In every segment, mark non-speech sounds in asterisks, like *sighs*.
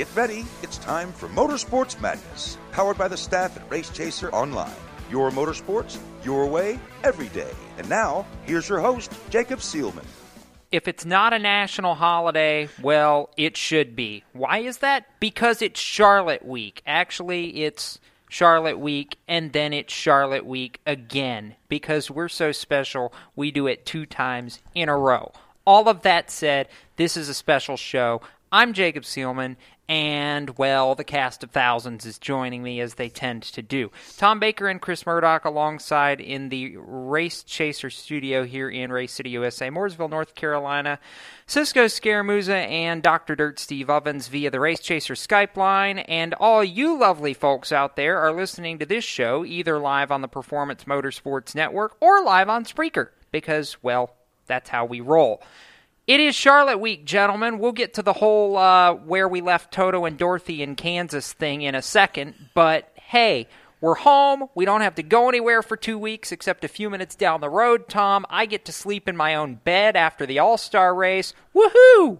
Get ready, it's time for Motorsports Madness, powered by the staff at Race Chaser Online. Your motorsports, your way, every day. And now, here's your host, Jacob Seelman. If it's not a national holiday, well, it should be. Why is that? Because it's Charlotte Week. Actually, it's Charlotte Week, and then it's Charlotte Week again. Because we're so special, we do it two times in a row. All of that said, this is a special show. I'm Jacob Seelman, and, well, the cast of thousands is joining me as they tend to do. Tom Baker and Chris Murdoch alongside in the Race Chaser studio here in Race City, USA, Mooresville, North Carolina. Cisco Scaramuza and Dr. Dirt Steve Ovens via the Race Chaser Skype line. And all you lovely folks out there are listening to this show either live on the Performance Motorsports Network or live on Spreaker because, well, that's how we roll. It is Charlotte week, gentlemen. We'll get to the whole uh, where we left Toto and Dorothy in Kansas thing in a second. But hey, we're home. We don't have to go anywhere for two weeks except a few minutes down the road, Tom. I get to sleep in my own bed after the All Star race. Woohoo!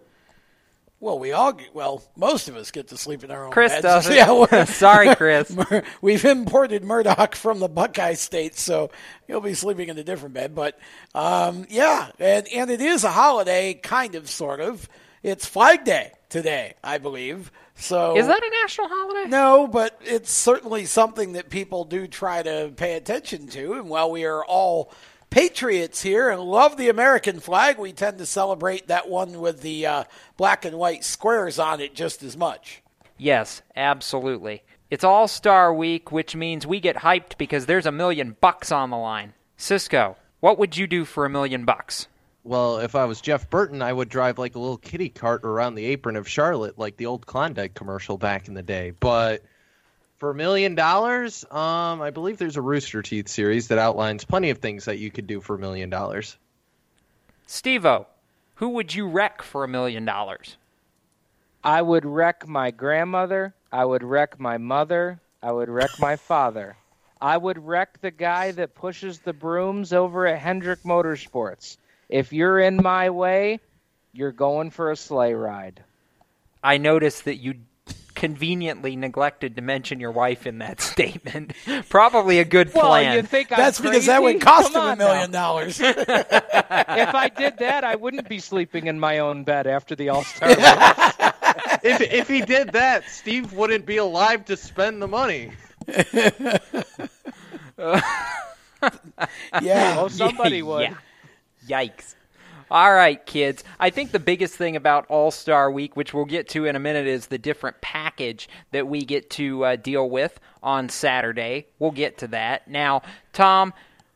Well, we all get, well, most of us get to sleep in our own Chris beds. doesn't. *laughs* Yeah, *laughs* Sorry, Chris. *laughs* We've imported Murdoch from the Buckeye State, so he'll be sleeping in a different bed. But um, yeah, and and it is a holiday, kind of, sort of. It's Flag Day today, I believe. So Is that a national holiday? no, but it's certainly something that people do try to pay attention to. And while we are all patriots here and love the American flag, we tend to celebrate that one with the uh, black and white squares on it just as much. Yes, absolutely. It's All Star Week, which means we get hyped because there's a million bucks on the line. Cisco, what would you do for a million bucks? Well, if I was Jeff Burton, I would drive like a little kitty cart around the apron of Charlotte, like the old Klondike commercial back in the day. But for a million dollars, um, I believe there's a Rooster Teeth series that outlines plenty of things that you could do for a million dollars. Stevo, who would you wreck for a million dollars? I would wreck my grandmother. I would wreck my mother. I would wreck my *laughs* father. I would wreck the guy that pushes the brooms over at Hendrick Motorsports. If you're in my way, you're going for a sleigh ride. I noticed that you conveniently neglected to mention your wife in that *laughs* statement. Probably a good Well, plan. you think That's I'm because that would cost Come him a million now. dollars. *laughs* if I did that, I wouldn't be sleeping in my own bed after the All Star. race. *laughs* if if he did that, Steve wouldn't be alive to spend the money. yeah. Oh, somebody would. Yeah. Yikes. All right, kids. I think the biggest thing about All Star Week, which we'll get to in a minute, is the different package that we get to uh, deal with on Saturday. We'll get to that. Now, Tom,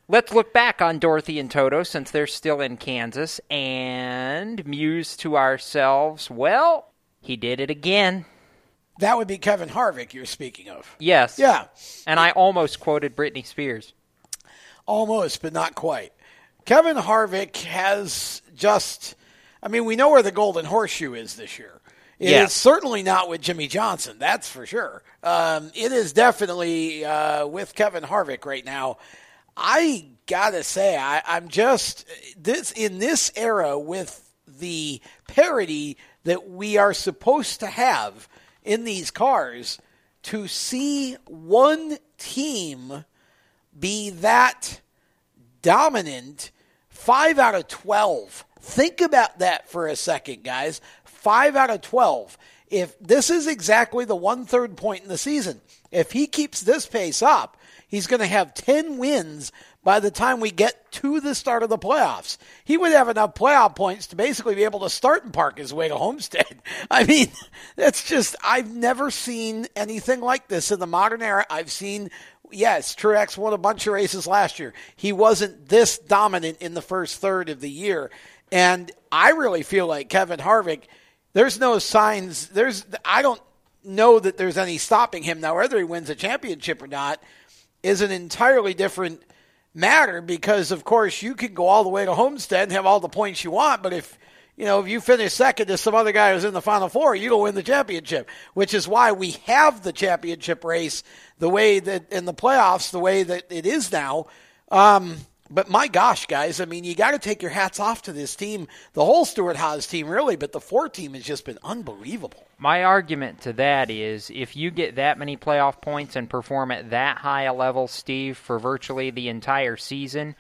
let's look back on Dorothy and Toto since they're still in Kansas and muse to ourselves, well, he did it again. That would be Kevin Harvick you're speaking of. Yes. Yeah. And I almost quoted Britney Spears. Almost, but not quite. Kevin Harvick has just, I mean, we know where the golden horseshoe is this year. It is Yeah. certainly not with Jimmie Johnson, that's for sure. Um, it is definitely uh, with Kevin Harvick right now. I gotta say, I, I'm just this in this era with the parity that we are supposed to have in these cars to see one team be that dominant five out of 12. Think about that for a second, guys. Five out of 12. If this is exactly the one third point in the season, if he keeps this pace up, he's going to have 10 wins by the time we get to the start of the playoffs. He would have enough playoff points to basically be able to start and park his way to Homestead. *laughs* I mean, *laughs* that's just, I've never seen anything like this in the modern era. I've seen yes, Truex won a bunch of races last year. He wasn't this dominant in the first third of the year. And I really feel like Kevin Harvick, there's no signs, there's, I don't know that there's any stopping him. Now, whether he wins a championship or not is an entirely different matter because, of course, you can go all the way to Homestead and have all the points you want, but if you know, if you finish second to some other guy who's in the final four, you don't win the championship, which is why we have the championship race the way that in the playoffs, the way that it is now. Um, But my gosh, guys, I mean, you got to take your hats off to this team, the whole Stewart Haas team, really, but the four team has just been unbelievable. My argument to that is if you get that many playoff points and perform at that high a level, Steve, for virtually the entire season,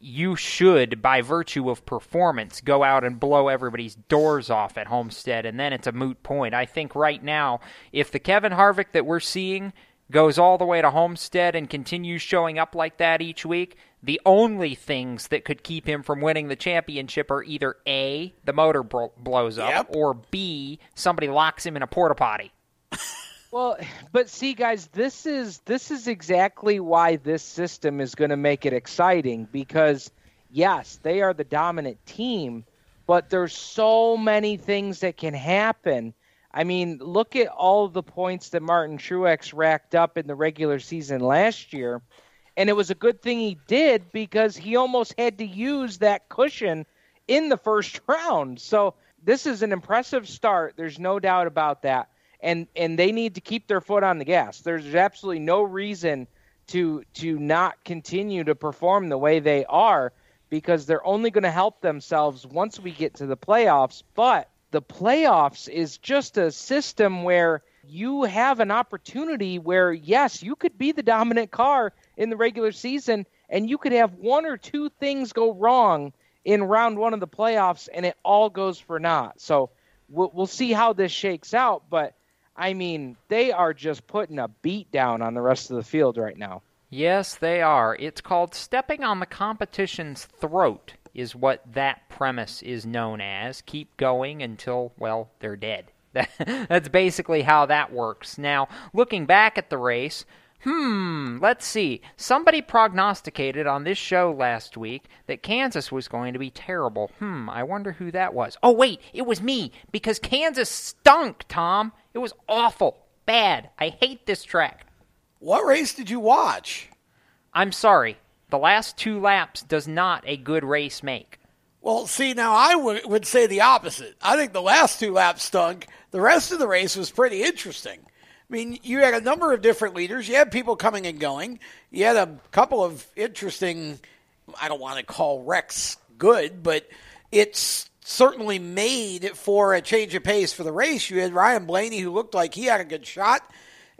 you should, by virtue of performance, go out and blow everybody's doors off at Homestead, and then it's a moot point. I think right now, if the Kevin Harvick that we're seeing goes all the way to Homestead and continues showing up like that each week, the only things that could keep him from winning the championship are either A, the motor bro- blows up, Yep. or B, somebody locks him in a porta potty. *laughs* Well, *sighs* but see, guys, this is this is exactly why this system is going to make it exciting because yes, they are the dominant team, but there's so many things that can happen. I mean, look at all the points that Martin Truex racked up in the regular season last year, and it was a good thing he did because he almost had to use that cushion in the first *laughs* round. So this is an impressive start. There's no doubt about that. And and they need to keep their foot on the gas. There's absolutely no reason to to not continue to perform the way they are because they're only going to help themselves once we get to the playoffs. But the playoffs is just a system where you have an opportunity where yes, you could be the dominant car in the regular season and you could have one or two things go wrong in round 1 of the playoffs and it all goes for naught. So we'll, see how this shakes out, but I mean, they are just putting a beat down on the rest of the field right now. Yes, they are. It's called stepping on the competition's throat, is what that premise is known as. Keep going until, well, they're dead. *laughs* That's basically how that works. Now, looking back at the race, hmm, let's see. Somebody prognosticated on this show last week that Kansas was going to be terrible. Hmm, I wonder who that was. Oh, wait, it was me, because Kansas stunk, Tom. It was awful. Bad. I hate this track. What race did you watch? I'm sorry. The last two laps does not a good race make. Well, see, now I would, would say the opposite. I think the last two laps stunk. The rest of the race was pretty interesting. I mean, you had a number of different leaders. You had people coming and going. You had a couple of interesting, I don't want to call wrecks good, but it's certainly made for a change of pace for the race. You had Ryan Blaney, who looked like he had a good shot,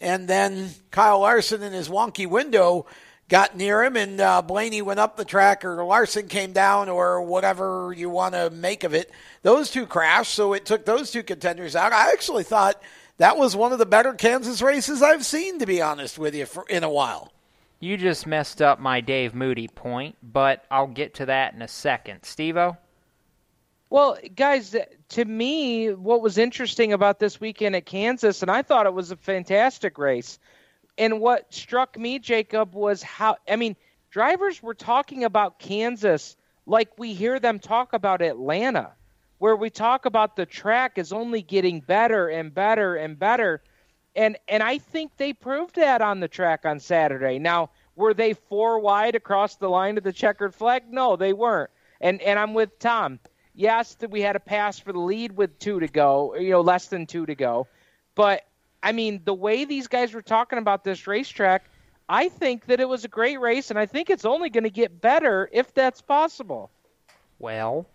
and then Kyle Larson in his wonky window got near him, and uh, Blaney went up the track, or Larson came down, or whatever you want to make of it. Those two crashed, so it took those two contenders out. I actually thought that was one of the better Kansas races I've seen, to be honest with you, for, in a while. You just messed up my Dave Moody point, but I'll get to that in a second. Stevo? Well, guys, to me, what was interesting about this weekend at Kansas, and I thought it was a fantastic race, and what struck me, Jacob, was how I mean, drivers were talking about Kansas like we hear them talk about Atlanta, where we talk about the track is only getting better and better and better. And and I think they proved that on the track on Saturday. Now, were they four wide across the line of the checkered flag? No, they weren't. And and I'm with Tom. Yes, that we had a pass for the lead with two to go, you know, less than two to go. But I mean, the way these guys were talking about this racetrack, I think that it was a great race, and I think it's only going to get better if that's possible. Well,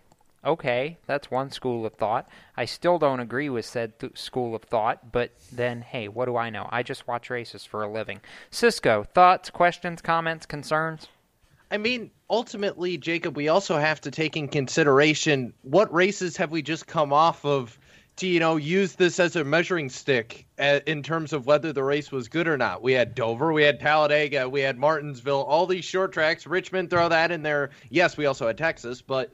okay, that's one school of thought. I still don't agree with said th- school of thought, but then, hey, what do I know? I just watch races for a living. Cisco, thoughts, questions, comments, concerns? I mean, ultimately, Jacob, we also have to take in consideration what races have we just come off of to, you know, use this as a measuring stick uh, in terms of whether the race was good or not. We had Dover, we had Talladega, we had Martinsville, all these short tracks. Richmond, throw that in there. Yes, we also had Texas, but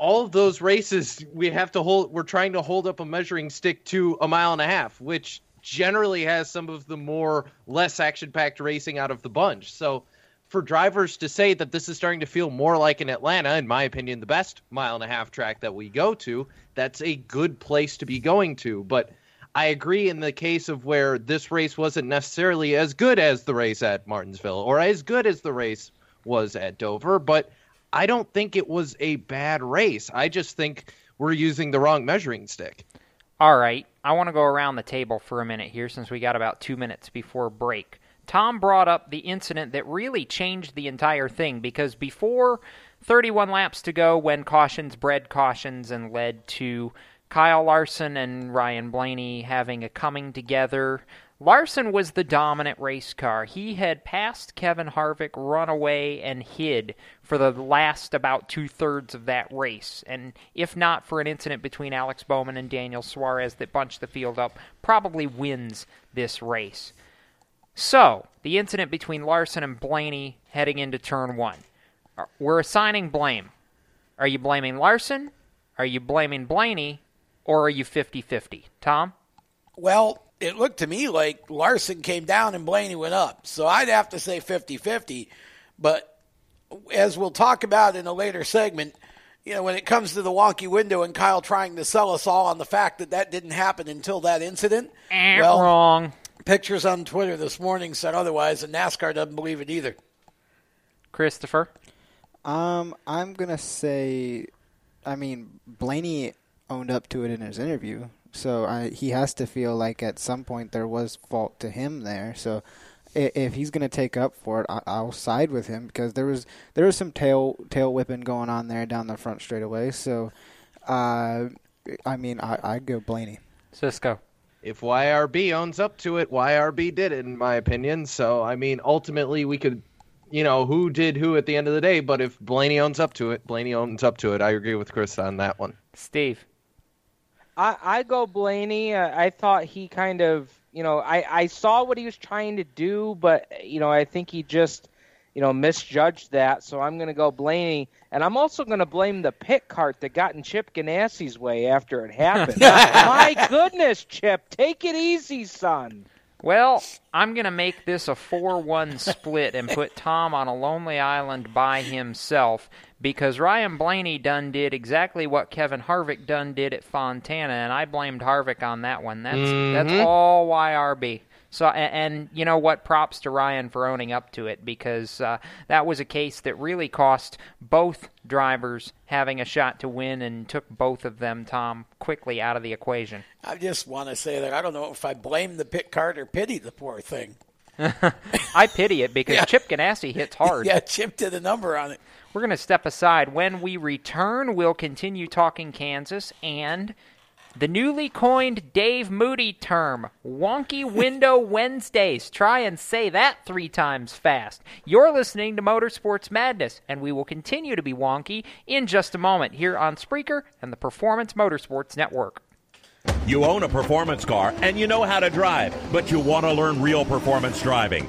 all of those races we have to hold we're trying to hold up a measuring stick to a mile and a half which generally has some of the more less action packed racing out of the bunch. So for drivers to say that this is starting to feel more like an atlanta in my opinion the best mile and a half track that we go to that's a good place to be going to. But I agree in the case of where this race wasn't necessarily as good as the race at Martinsville or as good as the race was at Dover, but I don't think it was a bad race. I just think we're using the wrong measuring stick. All right, I want to go around the table for a minute here since we got about two minutes before break. Tom brought up the incident that really changed the entire thing because before 31 laps to go, when cautions bred cautions and led to Kyle Larson and Ryan Blaney having a coming together. Larson was the dominant race car. He had passed Kevin Harvick, run away, and hid for the last about two thirds of that race. And if not for an incident between Alex Bowman and Daniel Suarez that bunched the field up, probably wins this race. So, the incident between Larson and Blaney heading into turn one. Uh, we're assigning blame. Are you blaming Larson? Are you blaming Blaney? Or are you 50 50? Tom? Well, it looked to me like Larson came down and Blaney went up. So I'd have to say 50 50. But as we'll talk about in a later segment, you know, when it comes to the wonky window and Kyle trying to sell us all on the fact that that didn't happen until that incident, eh, well, wrong. Pictures on Twitter this morning said otherwise, and NASCAR doesn't believe it either. Christopher? Um, I'm gonna say, I mean, Blaney owned up to it in his interview, so I, he has to feel like at some point there was fault to him there. So if he's going to take up for it, I, will side with him because there was there was some tail tail whipping going on there down the front straightaway. So, uh, I mean, I I go Blaney. Cisco. If YRB owns up to it, YRB did it, in my opinion. So, I mean, ultimately, we could, you know, who did who at the end of the day. But if Blaney owns up to it, Blaney owns up to it. I agree with Chris on that one. Steve. I, I go Blaney. Uh, I thought he kind of, you know, I, I saw what he was trying to do, but, you know, I think he just, you know, misjudged that. So I'm going to go Blaney. And I'm also going to blame the pit cart that got in Chip Ganassi's way after it happened. *laughs* My goodness, Chip, take it easy, son. Well, I'm going to make this a 4 1 split and put Tom on a lonely island by himself because Ryan Blaney done did exactly what Kevin Harvick done did at Fontana, and I blamed Harvick on that one. That's, mm-hmm. that's all YRB. So, and, and, you know what? Props to Ryan for owning up to it because uh, that was a case that really cost both drivers having a shot to win and took both of them, Tom, quickly out of the equation. I just want to say that I don't know if I blame the pit cart or pity the poor thing. *laughs* I pity it because *laughs* yeah. Chip Ganassi hits hard. *laughs* Yeah, Chip did a number on it. We're going to step aside. When we return, we'll continue talking Kansas and the newly coined Dave Moody term, Wonky Window *laughs* Wednesdays. Try and say that three times fast. You're listening to Motorsports Madness, and we will continue to be wonky in just a moment here on Spreaker and the Performance Motorsports Network. You own a performance car and you know how to drive, but you want to learn real performance driving.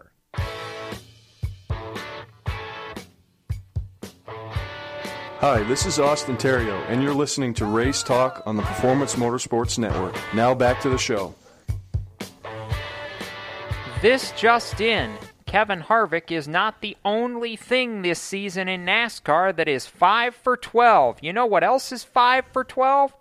Hi, this is Austin Theriault, and you're listening to Race Talk on the Performance Motorsports Network. Now back to the show. This just in. Kevin Harvick is not the only thing this season in NASCAR that is 5 for 12. You know what else is 5 for 12?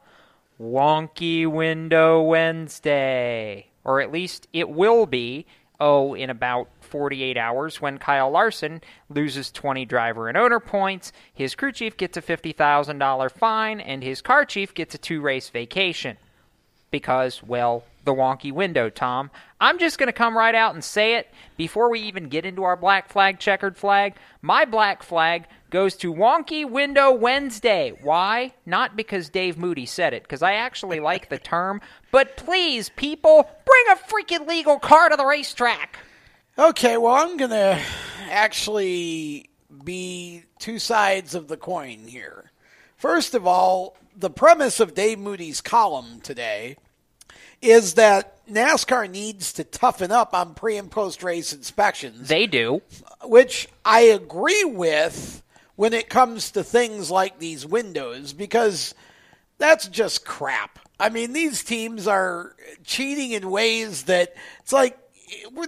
Wonky Window Wednesday. Or at least it will be, oh, in about 48 hours when Kyle Larson loses 20 driver and owner points, his crew chief gets a $50,000 fine, and his car chief gets a two race vacation. Because, well, the wonky window, Tom. I'm just going to come right out and say it before we even get into our black flag, checkered flag. My black flag goes to Wonky Window Wednesday. Why? Not because Dave Moody said it, because I actually like the term, but please, people, bring a freaking legal car to the racetrack. Okay, well, I'm going to actually be two sides of the coin here. First of all, the premise of Dave Moody's column today is that NASCAR needs to toughen up on pre and post race inspections. They do. Which I agree with when it comes to things like these windows because that's just crap. I mean, these teams are cheating in ways that it's like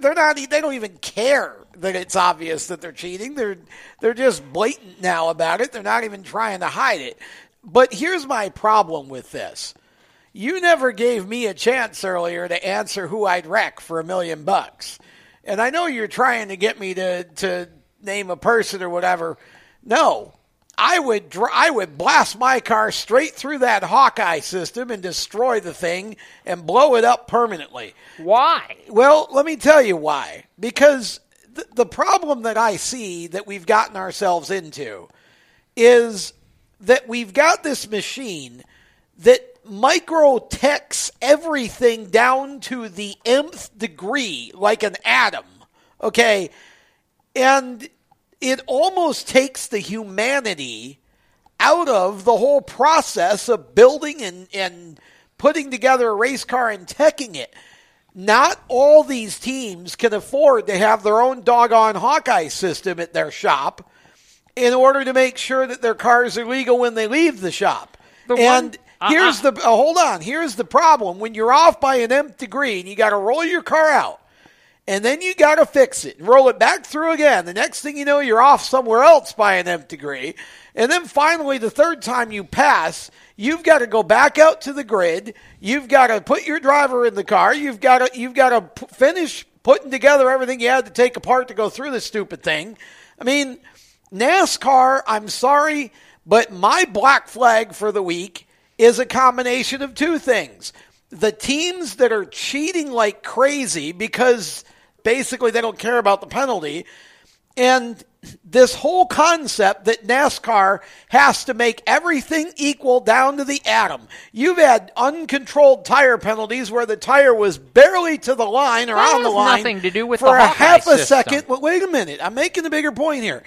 they're not they don't even care that it's obvious that they're cheating. They're they're just blatant now about it. They're not even trying to hide it. But here's my problem with this. You never gave me a chance earlier to answer who I'd wreck for a million bucks. And I know you're trying to get me to, to name a person or whatever. No. I would dr- I would blast my car straight through that Hawkeye system and destroy the thing and blow it up permanently. Why? Well, let me tell you why. Because th- the problem that I see that we've gotten ourselves into is that we've got this machine that micro techs everything down to the nth degree like an atom. Okay? And it almost takes the humanity out of the whole process of building and, and putting together a race car and teching it. Not all these teams can afford to have their own doggone Hawkeye system at their shop in order to make sure that their cars are legal when they leave the shop. The and one, here's uh-uh. the oh, hold on. Here's the problem: when you're off by an nth degree, and you got to roll your car out, and then you got to fix it, and roll it back through again. The next thing you know, you're off somewhere else by an nth degree, and then finally, the third time you pass, you've got to go back out to the grid. You've got to put your driver in the car. You've got to you've got to finish putting together everything you had to take apart to go through this stupid thing. I mean, NASCAR. I'm sorry. But my black flag for the week is a combination of two things. The teams that are cheating like crazy because basically they don't care about the penalty, and this whole concept that NASCAR has to make everything equal down to the atom. You've had uncontrolled tire penalties where the tire was barely to the line or That on the line nothing to do with for the a half a system. second. But wait a minute, I'm making a bigger point here.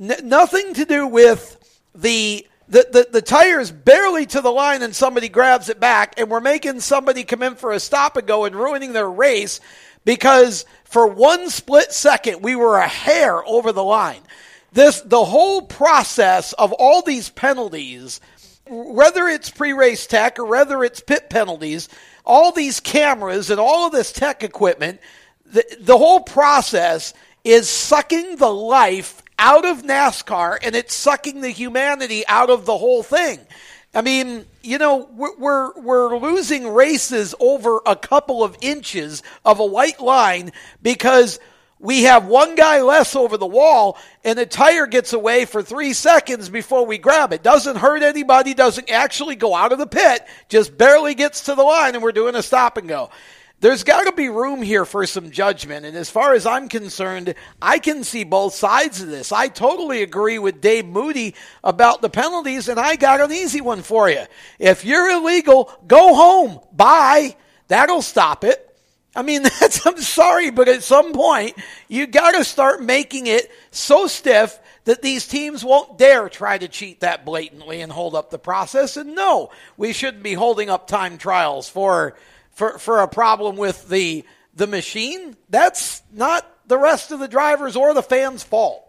N- nothing to do with the the, the the tire's barely to the line and somebody grabs it back and we're making somebody come in for a stop and go and ruining their race because for one split second we were a hair over the line. This the whole process of all these penalties, whether it's pre-race tech or whether it's pit penalties, all these cameras and all of this tech equipment, the, the whole process is sucking the life out of NASCAR and it's sucking the humanity out of the whole thing. I mean, you know, we're, we're, we're losing races over a couple of inches of a white line because we have one guy less over the wall and the tire gets away for three seconds before we grab it. Doesn't hurt anybody, doesn't actually go out of the pit, just barely gets to the line and we're doing a stop and go. There's got to be room here for some judgment. And as far as I'm concerned, I can see both sides of this. I totally agree with Dave Moody about the penalties, and I got an easy one for you. If you're illegal, go home. Bye. That'll stop it. I mean, *laughs* that's, I'm sorry, but at some point, you got to start making it so stiff that these teams won't dare try to cheat that blatantly and hold up the process. And no, we shouldn't be holding up time trials for for for a problem with the the machine. That's not the rest of the drivers or the fans' fault.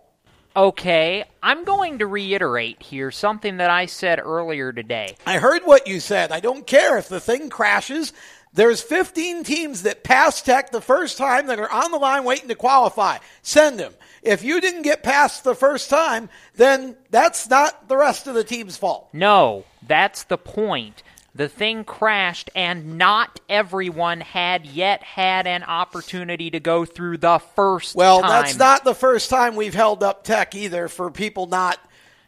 Okay, I'm going to reiterate here something that I said earlier today. I heard what you said. I don't care if the thing crashes. There's 15 teams that pass tech the first time that are on the line waiting to qualify. Send them. If you didn't get past the first time, then that's not the rest of the team's fault. No, that's the point. The thing crashed, and not everyone had yet had an opportunity to go through the first Well, time. that's not the first time we've held up tech either for people not.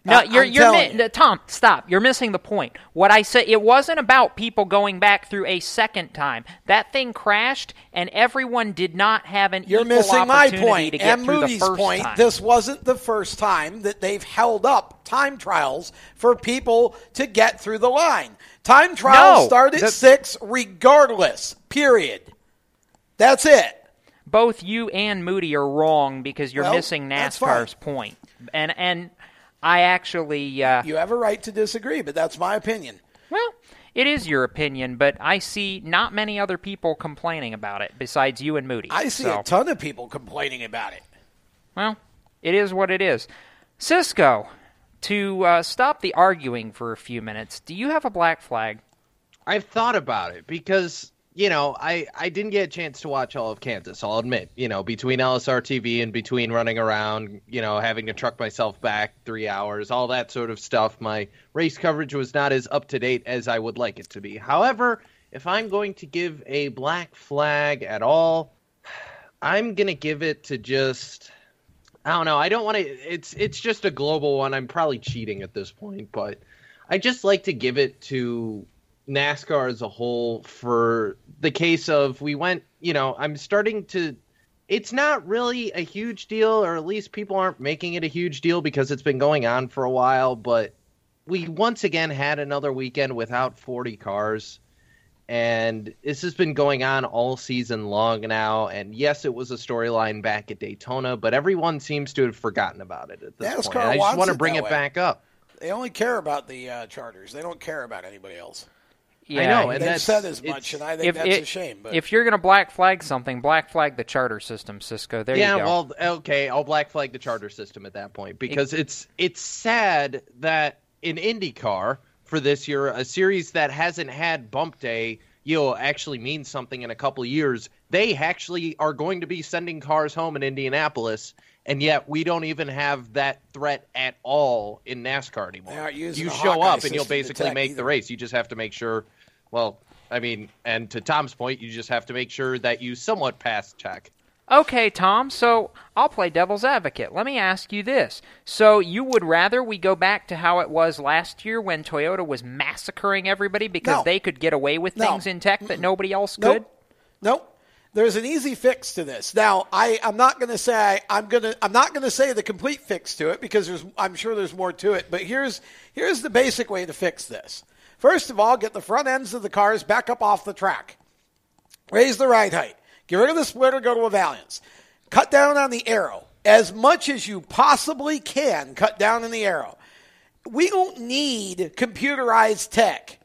No, uh, you're you're mi- Tom. Stop. You're missing the point. What I said, it wasn't about people going back through a second time. That thing crashed, and everyone did not have an You're equal missing my point to get and through Moody's the first point. time. This wasn't the first time that they've held up time trials for people to get through the line. Time trials No, start at the- six, regardless. Period. That's it. Both you and Moody are wrong because you're Well, missing. NASCAR's point. And and I actually uh, You have a right to disagree, but that's my opinion. Well, it is your opinion, but I see not many other people complaining about it besides you and Moody. I see So, a ton of people complaining about it. Well, it is what it is. Cisco, to uh, stop the arguing for a few minutes, do you have a black flag? I've thought about it because you know I I didn't get a chance to watch all of Kansas. I'll admit, you know, between LSR TV and between running around, you know, having to truck myself back three hours, all that sort of stuff. My race coverage was not as up to date as I would like it to be. However, if I'm going to give a black flag at all, *sighs* I'm gonna give it to just. I don't know. I don't want to. It's it's just a global one. I'm probably cheating at this point, but I just like to give it to NASCAR as a whole for the case of we went. You know, I'm starting to. It's not really a huge deal, or at least people aren't making it a huge deal because it's been going on for a while. But we once again had another weekend without 40 cars and this has been going on all season long now. And yes, it was a storyline back at Daytona, but everyone seems to have forgotten about it at this NASCAR point. And I just want to bring that it back up. They only care about the uh, charters. They don't care about anybody else. Yeah, I know, and They've said as much, and I think If, that's it- a shame. But if you're going to black flag something, black flag the charter system, Cisco. There yeah, you go. well, okay, I'll black flag the charter system at that point because it's it's sad that in IndyCar for this year, a series that hasn't had bump day, you know, actually means something in a couple of years. They actually are going to be sending cars home in Indianapolis, and yet we don't even have that threat at all in NASCAR anymore. They aren't using you show up and you'll basically make either. the race. You just have to make sure. Well, I mean, and to Tom's point, you just have to make sure that you somewhat pass check. Okay, Tom, so I'll play devil's advocate. Let me ask you this. So, you would rather we go back to how it was last year when Toyota was massacring everybody because No. they could get away with No. things in tech that nobody else Nope. could? Nope. There's an easy fix to this. Now, I, I'm not going to say I'm going to I'm not going to say the complete fix to it because there's I'm sure there's more to it. But here's here's the basic way to fix this. First of all, get the front ends of the cars back up off the track. Raise the ride height. Get rid of the splitter. Go to a valance. Cut down on the aero as much as you possibly can. Cut down on the aero. We don't need computerized tech.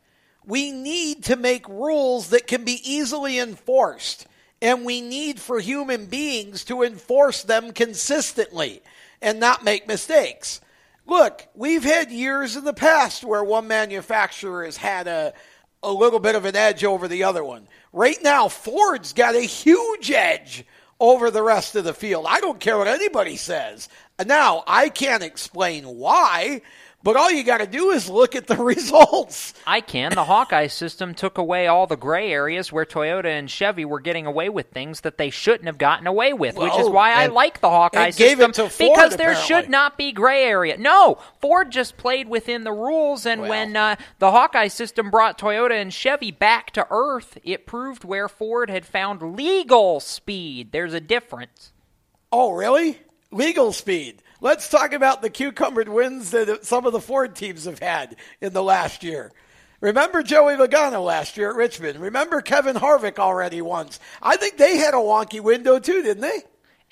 We need to make rules that can be easily enforced. And we need for human beings to enforce them consistently and not make mistakes. Look, we've had years in the past where one manufacturer has had a, a little bit of an edge over the other one. Right now, Ford's got a huge edge over the rest of the field. I don't care what anybody says. Now, I can't explain why, but all you got to do is look at the *laughs* results. I can. The Hawkeye system took away all the gray areas where Toyota and Chevy were getting away with things that they shouldn't have gotten away with, which is Well, why I like the Hawkeye system Ford, because there apparently. should not be gray area. No, Ford just played within the rules, and when uh, the Hawkeye system brought Toyota and Chevy back to earth, it proved where Ford had found legal speed. There's a difference. Oh, really? Legal speed. Let's talk about the encumbered wins that some of the Ford teams have had in the last year. Remember Joey Logano last year at Richmond? Remember Kevin Harvick already once? I think they had a wonky window too, didn't they?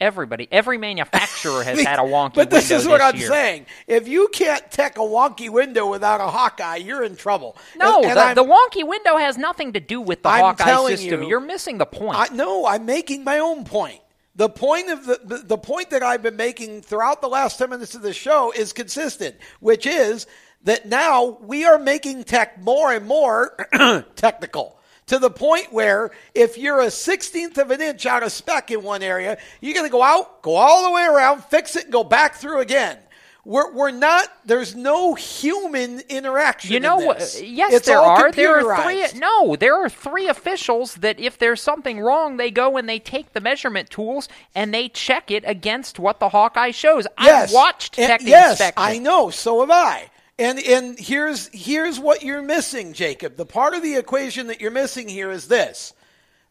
Everybody, every manufacturer has *laughs* had a wonky window. But this is what this I'm year. saying. If you can't tech a wonky window without a Hawkeye, you're in trouble. No, And- and the, the wonky window has nothing to do with the I'm Hawkeye system. you- You're missing the point. I, no, I'm making my own point. The point of the, the point that I've been making throughout the last ten minutes of the show is consistent, which is that now we are making tech more and more *clears throat* technical to the point where if you're a sixteenth of an inch out of spec in one area, you're going to go out, go all the way around, fix it, and go back through again. We're, we're not. There's no human interaction. You in know what? this. Yes, It's there all are. There are three. No, there are three officials that if there's something wrong, they go and they take the measurement tools and they check it against what the Hawkeye shows. Yes. I watched And- tech yes, inspection. I know. So have I. And and here's here's what you're missing, Jacob. The part of the equation that you're missing here is this: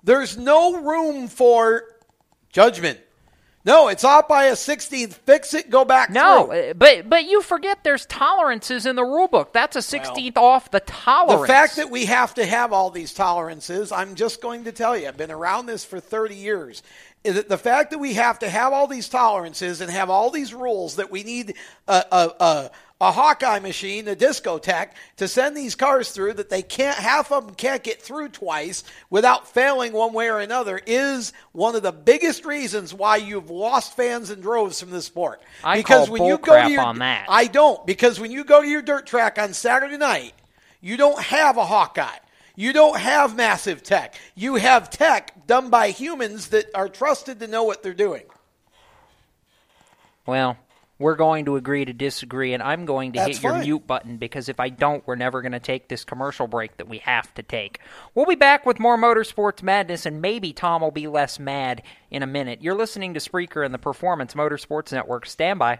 there's no room for judgment. No, it's off by a sixteenth. Fix it. Go back. No, through. uh, but but you forget there's tolerances in the rule book. That's a sixteenth off the tolerance. The fact that we have to have all these tolerances, I'm just going to tell you, I've been around this for 30 years. The fact that we have to have all these tolerances and have all these rules that we need a, a, a, a Hawkeye machine, a discotheque, to send these cars through that they can't, half of them can't get through twice without failing one way or another is one of the biggest reasons why you've lost fans and droves from this sport. I because call when you go to your, on that. I don't because when you go to your dirt track on Saturday night, you don't have a Hawkeye. You don't have massive tech. You have tech done by humans that are trusted to know what they're doing. Well, we're going to agree to disagree, and I'm going to That's hit your fine. mute button because if I don't, we're never going to take this commercial break that we have to take. We'll be back with more motorsports madness, and maybe Tom will be less mad in a minute. You're listening to Spreaker and the Performance Motorsports Network. Stand by.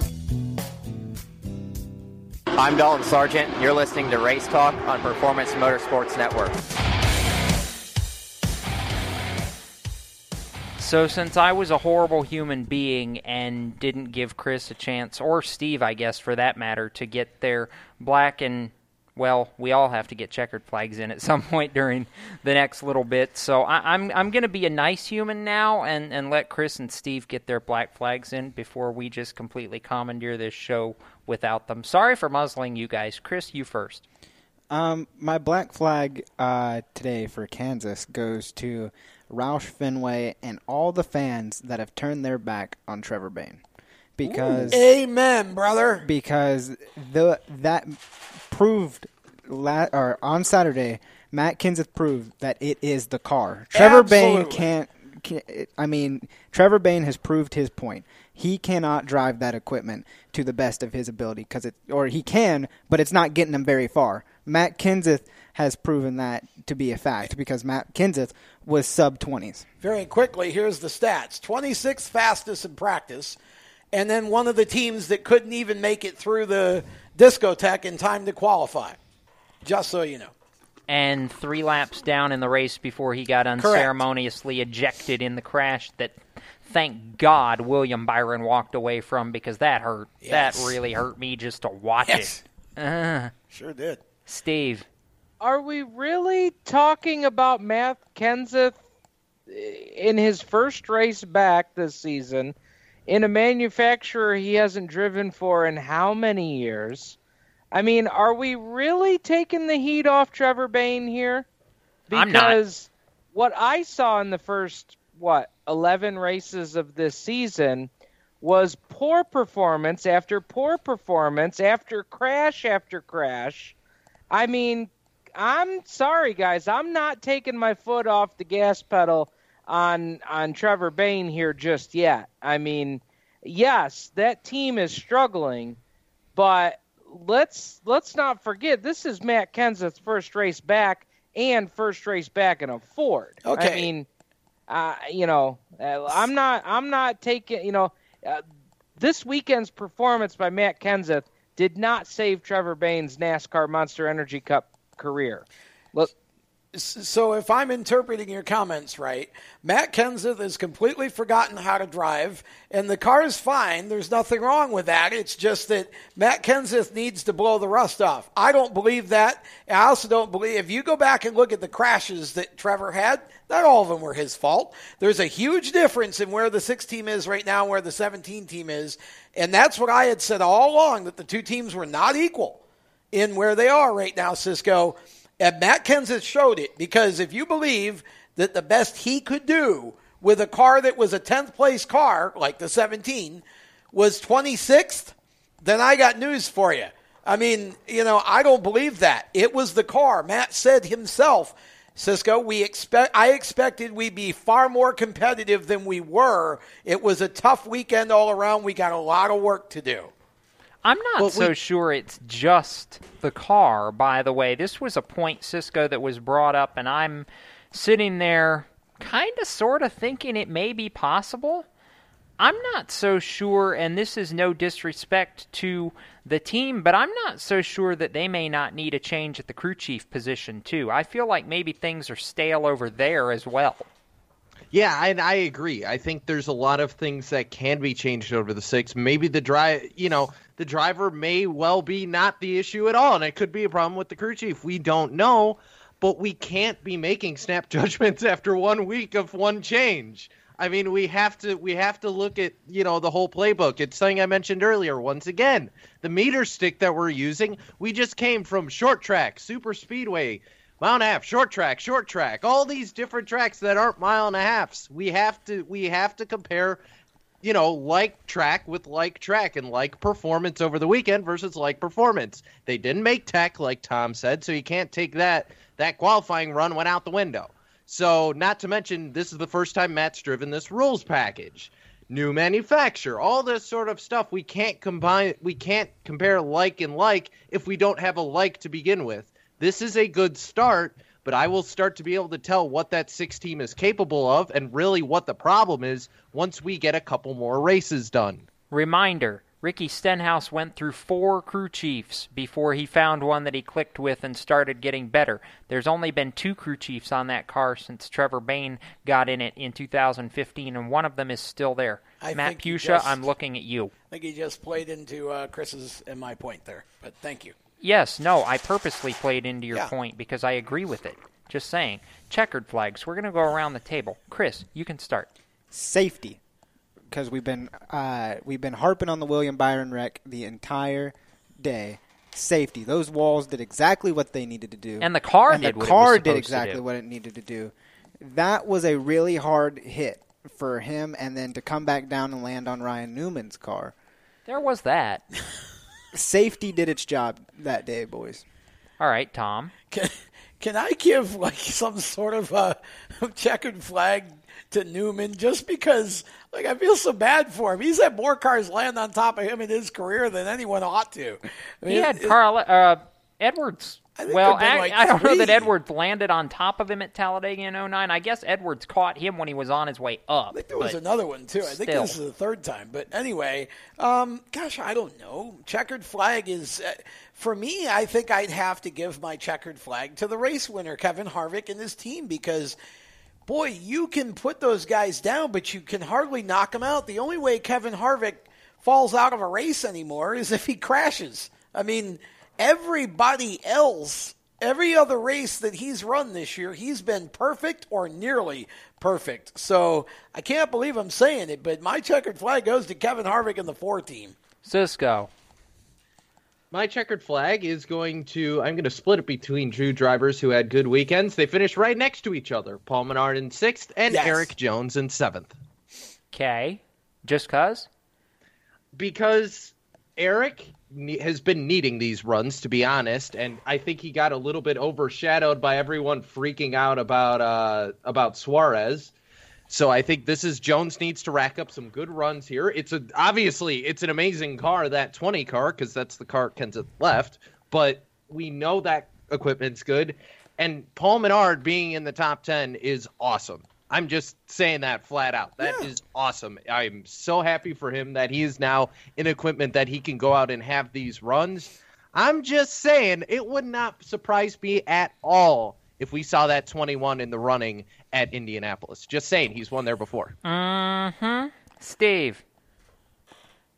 I'm Dalton Sargeant. You're listening to Race Talk on Performance Motorsports Network. So, since I was a horrible human being and didn't give Chris a chance, or Steve, I guess, for that matter, to get their black and well, we all have to get checkered flags in at *laughs* some point during the next little bit. So I, am I'm, I'm going to be a nice human now and, and let Chris and Steve get their black flags in before we just completely commandeer this show without them. Sorry for muzzling you guys. Chris, you first. Um, my black flag uh, today for Kansas goes to Roush Fenway and all the fans that have turned their back on Trevor Bayne. Because. Amen, brother. Because the that proved la- or on Saturday, Matt Kenseth proved that it is the car. Trevor Absolutely. Bayne can't, can't. I mean, Trevor Bayne has proved his point. He cannot drive that equipment to the best of his ability because it, or he can, but it's not getting him very far. Matt Kenseth has proven that to be a fact because Matt Kenseth was sub 20s. Very quickly, here's the stats 26th fastest in practice, and then one of the teams that couldn't even make it through the discotheque in time to qualify. Just so you know. And three laps down in the race before he got unceremoniously Correct. ejected in the crash that, thank God, William Byron walked away from because that hurt. Yes. That really hurt me just to watch yes. it. Uh, sure did. Steve. Are we really talking about Matt Kenseth in his first race back this season in a manufacturer he hasn't driven for in how many years? I mean, are we really taking the heat off Trevor Bayne here? Because what I saw in the first what 11 races of this season was poor performance after poor performance after crash after crash. I mean, I'm sorry guys, I'm not taking my foot off the gas pedal on on Trevor Bayne here just yet. I mean, yes, that team is struggling, but let's let's not forget this is Matt Kenseth's first race back and first race back in a Ford. Okay. I mean, uh, you know, uh, I'm not I'm not taking you know uh, this weekend's performance by Matt Kenseth did not save Trevor Bayne's NASCAR Monster Energy Cup career. Look, so if I'm interpreting your comments right, Matt Kenseth has completely forgotten how to drive, and the car is fine. There's nothing wrong with that. It's just that Matt Kenseth needs to blow the rust off. I don't believe that. I also don't believe if you go back and look at the crashes that Trevor had, not all of them were his fault. There's a huge difference in where the six team is right now and where the 17 team is, and that's what I had said all along that the two teams were not equal in where they are right now, Cisco. And Matt Kenseth showed it because if you believe that the best he could do with a car that was a 10th place car, like the 17, was 26th, then I got news for you. I mean, you know, I don't believe that. It was the car. Matt said himself, Cisco, we expect I expected we'd be far more competitive than we were. It was a tough weekend all around. We got a lot of work to do. I'm not so sure it's just the car, by the way. This was a point, Cisco, that was brought up, and I'm sitting there kind of sort of thinking it may be possible. I'm not so sure, and this is no disrespect to the team, but I'm not so sure that they may not need a change at the crew chief position, too. I feel like maybe things are stale over there as well. Yeah, and I agree. I think there's a lot of things that can be changed over the six. Maybe the drive, you know, the driver may well be not the issue at all, and it could be a problem with the crew chief. We don't know, but we can't be making snap *laughs* judgments after one week of one change. I mean, we have to we have to look at you know the whole playbook. It's something I mentioned earlier. Once again, the meter stick that we're using, we just came from short track, super speedway, mile and a half, short track, short track, all these different tracks that aren't mile and a halfs. We have to we have to compare, you know, like track with like track and like performance over the weekend versus like performance. They didn't make tech like Tom said, so you can't take that that qualifying run went out the window. So, not to mention, this is the first time Matt's driven this rules package. New manufacturer, all this sort of stuff. We can't combine, we can't compare like and like if we don't have a like to begin with. This is a good start, but I will start to be able to tell what that six team is capable of and really what the problem is once we get a couple more races done. Reminder Ricky Stenhouse went through four crew chiefs before he found one that he clicked with and started getting better. There's only been two crew chiefs on that car since Trevor Bayne got in it in 2015, and one of them is still there. I Matt think Pusha, just- I'm looking at you. I think he just played into uh, Chris's and my point there, but thank you. Yes, no, I purposely played into your Yeah. point because I agree with it. Just saying. Checkered flags. We're going to go around the table. Chris, you can start. Safety, because we've been uh, we've been harping on the William Byron wreck the entire day. Safety. Those walls did exactly what they needed to do, And the car and did the car did exactly what it needed to do. That was a really hard hit for him, and then to come back down and land on Ryan Newman's car. There was that. *laughs* Safety did its job that day, boys. All right, Tom. Can, can I give like some sort of a *laughs* checkered flag to Newman just because like I feel so bad for him? He's had more cars land on top of him in his career than anyone ought to. I mean, He had it- Carl uh, Edwards. think Well, I, like, I don't know that. Edwards landed on top of him at Talladega in 09. I guess Edwards caught him when he was on his way up. There was another one too. I think still. this is the third time. But anyway, um, gosh, I don't know. Checkered flag is uh, for me. I think I'd have to give my checkered flag to the race winner, Kevin Harvick, and his team because. Boy, you can put those guys down, but you can hardly knock them out. The only way Kevin Harvick falls out of a race anymore is if he crashes. I mean, everybody else, every other race that he's run this year, he's been perfect or nearly perfect. So I can't believe I'm saying it, but my checkered flag goes to Kevin Harvick and the four team. Cisco. My checkered flag is going to. I'm going to split it between two drivers who had good weekends. They finished right next to each other. Paul Menard in sixth and Yes. Erik Jones in seventh. Okay. Just cuz? Because Eric ne- has been needing these runs, to be honest, and I think he got a little bit overshadowed by everyone freaking out about uh, about Suarez. So I think this is Jones needs to rack up some good runs here. It's a obviously it's an amazing car that 20 car because that's the car Kenseth left, but we know that equipment's good, and Paul Menard being in the top 10 is awesome. I'm just saying that flat out. That is awesome. I'm so happy for him that he is now in equipment that he can go out and have these runs. I'm just saying it would not surprise me at all if we saw that 21 in the running at Indianapolis. Just saying, he's won there before. Mm-hmm. Steve.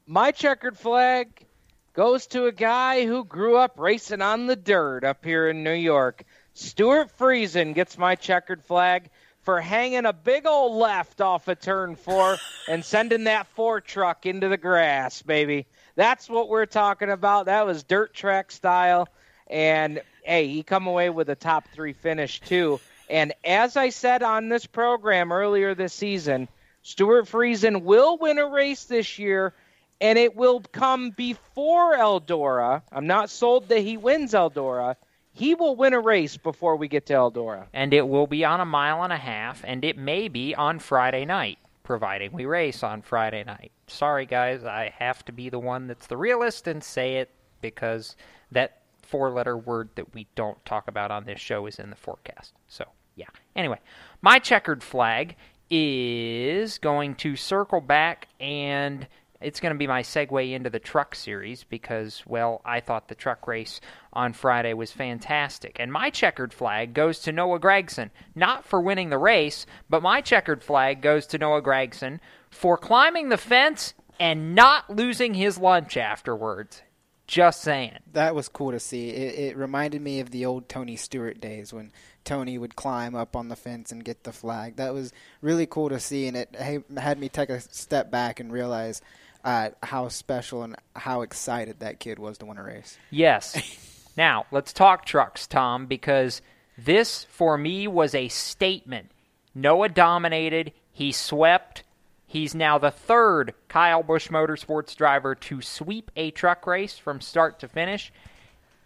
My checkered flag goes to a guy who grew up racing on the dirt up here in New York. Stewart Friesen gets my checkered flag for hanging a big old left off of turn four and sending that four truck into the grass, baby. That's what we're talking about. That was dirt track style. And hey, he come away with a top three finish too. And as I said on this program earlier this season, Stewart Friesen will win a race this year, and it will come before Eldora. I'm not sold that he wins Eldora. He will win a race before we get to Eldora. And it will be on a mile and a half, and it may be on Friday night. providing we race on Friday night. Sorry, guys, I have to be the one that's the realist and say it because that four letter word that we don't talk about on this show is in the forecast. So, yeah. Anyway, my checkered flag is going to circle back and it's going to be my segue into the truck series because, well, I thought the truck race on Friday was fantastic. And my checkered flag goes to Noah Gragson, not for winning the race, but my checkered flag goes to Noah Gragson for climbing the fence and not losing his lunch afterwards. Just saying. That was cool to see. It, it reminded me of the old Tony Stewart days when Tony would climb up on the fence and get the flag. That was really cool to see, and it had me take a step back and realize uh, how special and how excited that kid was to win a race. Yes. *laughs* now, let's talk trucks, Tom, because this, for me, was a statement. Noah dominated, he swept. He's now the third Kyle Busch Motorsports driver to sweep a truck race from start to finish.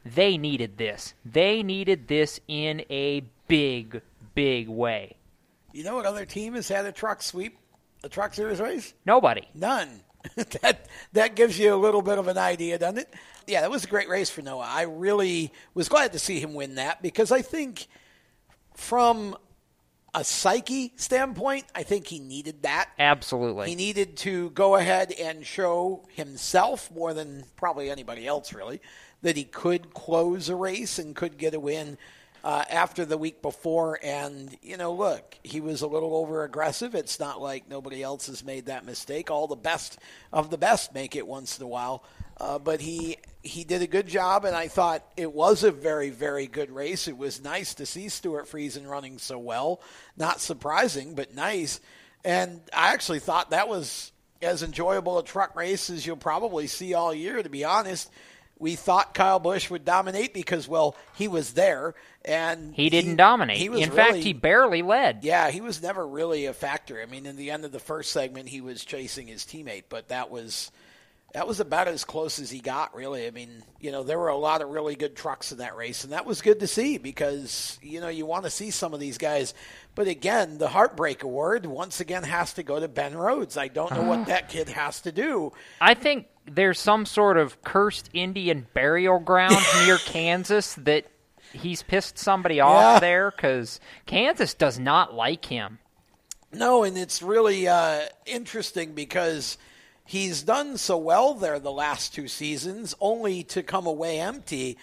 They needed this. They needed this in a big, big way. You know what other team has had a truck sweep, a truck series race? Nobody. None. *laughs* that that gives you a little bit of an idea, doesn't it? Yeah, that was a great race for Noah. I really was glad to see him win that because I think from a psyche standpoint, I think he needed that. Absolutely. He needed to go ahead and show himself more than probably anybody else, really, that he could close a race and could get a win uh, after the week before. And, you know, look, he was a little over aggressive. It's not like nobody else has made that mistake. All the best of the best make it once in a while. Uh, but he he did a good job, and I thought it was a very very good race. It was nice to see Stewart Friesen running so well. Not surprising, but nice. And I actually thought that was as enjoyable a truck race as you'll probably see all year. To be honest, we thought Kyle Busch would dominate because, well, he was there and he didn't he, dominate. He was in really, fact, he barely led. Yeah, he was never really a factor. I mean, in the end of the first segment, he was chasing his teammate, but that was that was about as close as he got, really. I mean, you know, there were a lot of really good trucks in that race, and that was good to see because, you know, you want to see some of these guys. But again, the Heartbreak Award once again has to go to Ben Rhodes. I don't know what that kid has to do. I think there's some sort of cursed Indian burial ground *laughs* near Kansas that he's pissed somebody off Yeah. there because Kansas does not like him. No, and it's really uh, interesting because he's done so well there the last two seasons, only to come away empty.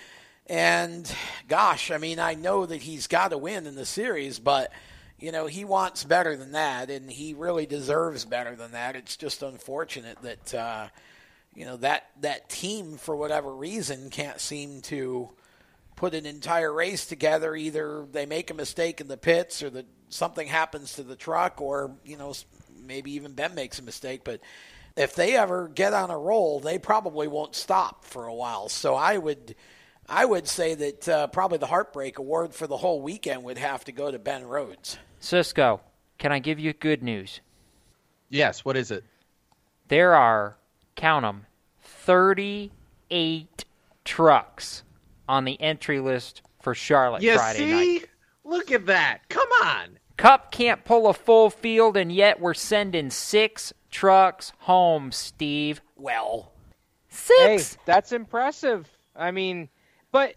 And gosh, I mean, I know that he's got to win in the series, but you know he wants better than that, and he really deserves better than that. It's just unfortunate that uh, you know that that team, for whatever reason, can't seem to put an entire race together. Either they make a mistake in the pits, or that something happens to the truck, or you know maybe even Ben makes a mistake. But if they ever get on a roll, they probably won't stop for a while. So I would. I would say that uh, probably the heartbreak award for the whole weekend would have to go to Ben Rhodes. Cisco, can I give you good news? Yes, what is it? There are, count them, 38 trucks on the entry list for Charlotte You Friday see? night. Look at that. Come on. Cup can't pull a full field, and yet we're sending six trucks home, Steve. Well, Hey, six. that's impressive. I mean, but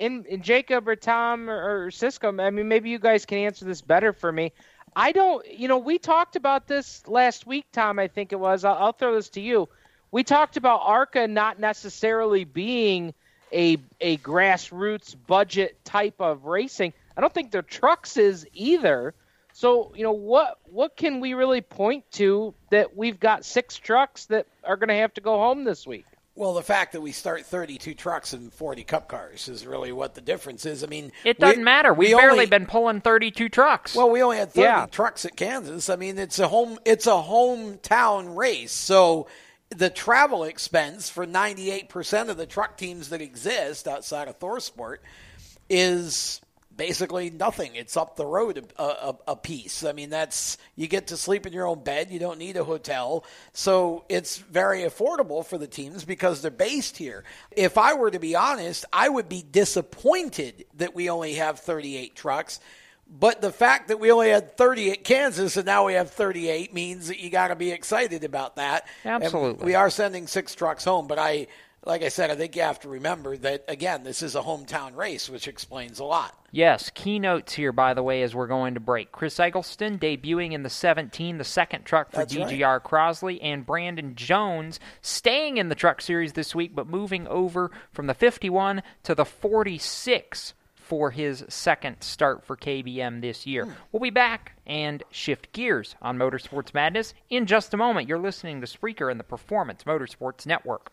in, in Jacob or Tom or, or Cisco, I mean, maybe you guys can answer this better for me. I don't, you know, we talked about this last week, Tom. I think it was. I'll, I'll throw this to you. We talked about ARCA not necessarily being a a grassroots budget type of racing. I don't think their trucks is either. So, you know, what what can we really point to that we've got six trucks that are going to have to go home this week? Well, the fact that we start 32 trucks and 40 cup cars is really what the difference is. I mean, It doesn't we- matter. We've we barely only- been pulling 32 trucks. Well, we only had 30 Yeah. trucks at Kansas. I mean, it's a home it's a hometown race. So the travel expense for 98% of the truck teams that exist outside of Thorsport is basically nothing. It's up the road a, a, a piece. I mean, that's you get to sleep in your own bed. You don't need a hotel, so it's very affordable for the teams because they're based here. If I were to be honest, I would be disappointed that we only have 38 trucks. But the fact that we only had 30 at Kansas and now we have 38 means that you got to be excited about that. And Absolutely. we are sending six trucks home, but I, like I said, I think you have to remember that again, this is a hometown race, which explains a lot. Yes, keynotes here, by the way, as we're going to break. Chris Eggleston debuting in the 17, the second truck for That's right. DGR Crosley, and Brandon Jones staying in the truck series this week, but moving over from the 51 to the 46 for his second start for KBM this year. Hmm. We'll be back and shift gears on Motorsports Madness in just a moment. You're listening to Spreaker and the Performance Motorsports Network.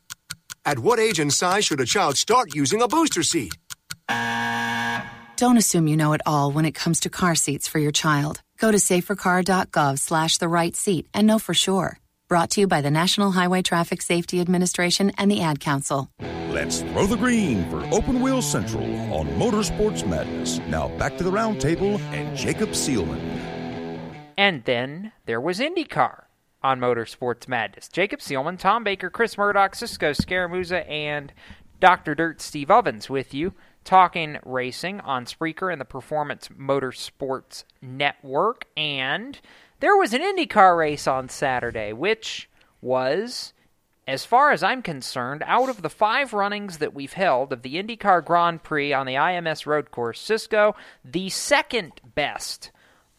At what age and size should a child start using a booster seat? Don't assume you know it all when it comes to car seats for your child. Go to safercar.gov slash the right seat and know for sure. Brought to you by the National Highway Traffic Safety Administration and the Ad Council. Let's throw the green for Open Wheel Central on Motorsports Madness. Now back to the roundtable and Jacob Seelman. And then there was IndyCar on Motorsports Madness. Jacob Seelman, Tom Baker, Chris Murdoch, Cisco Scaramuza, and Dr. Dirt Steve Ovens with you talking racing on Spreaker and the Performance Motorsports Network. And there was an IndyCar race on Saturday, which was, as far as I'm concerned, out of the five runnings that we've held of the IndyCar Grand Prix on the IMS road course, Cisco, the second best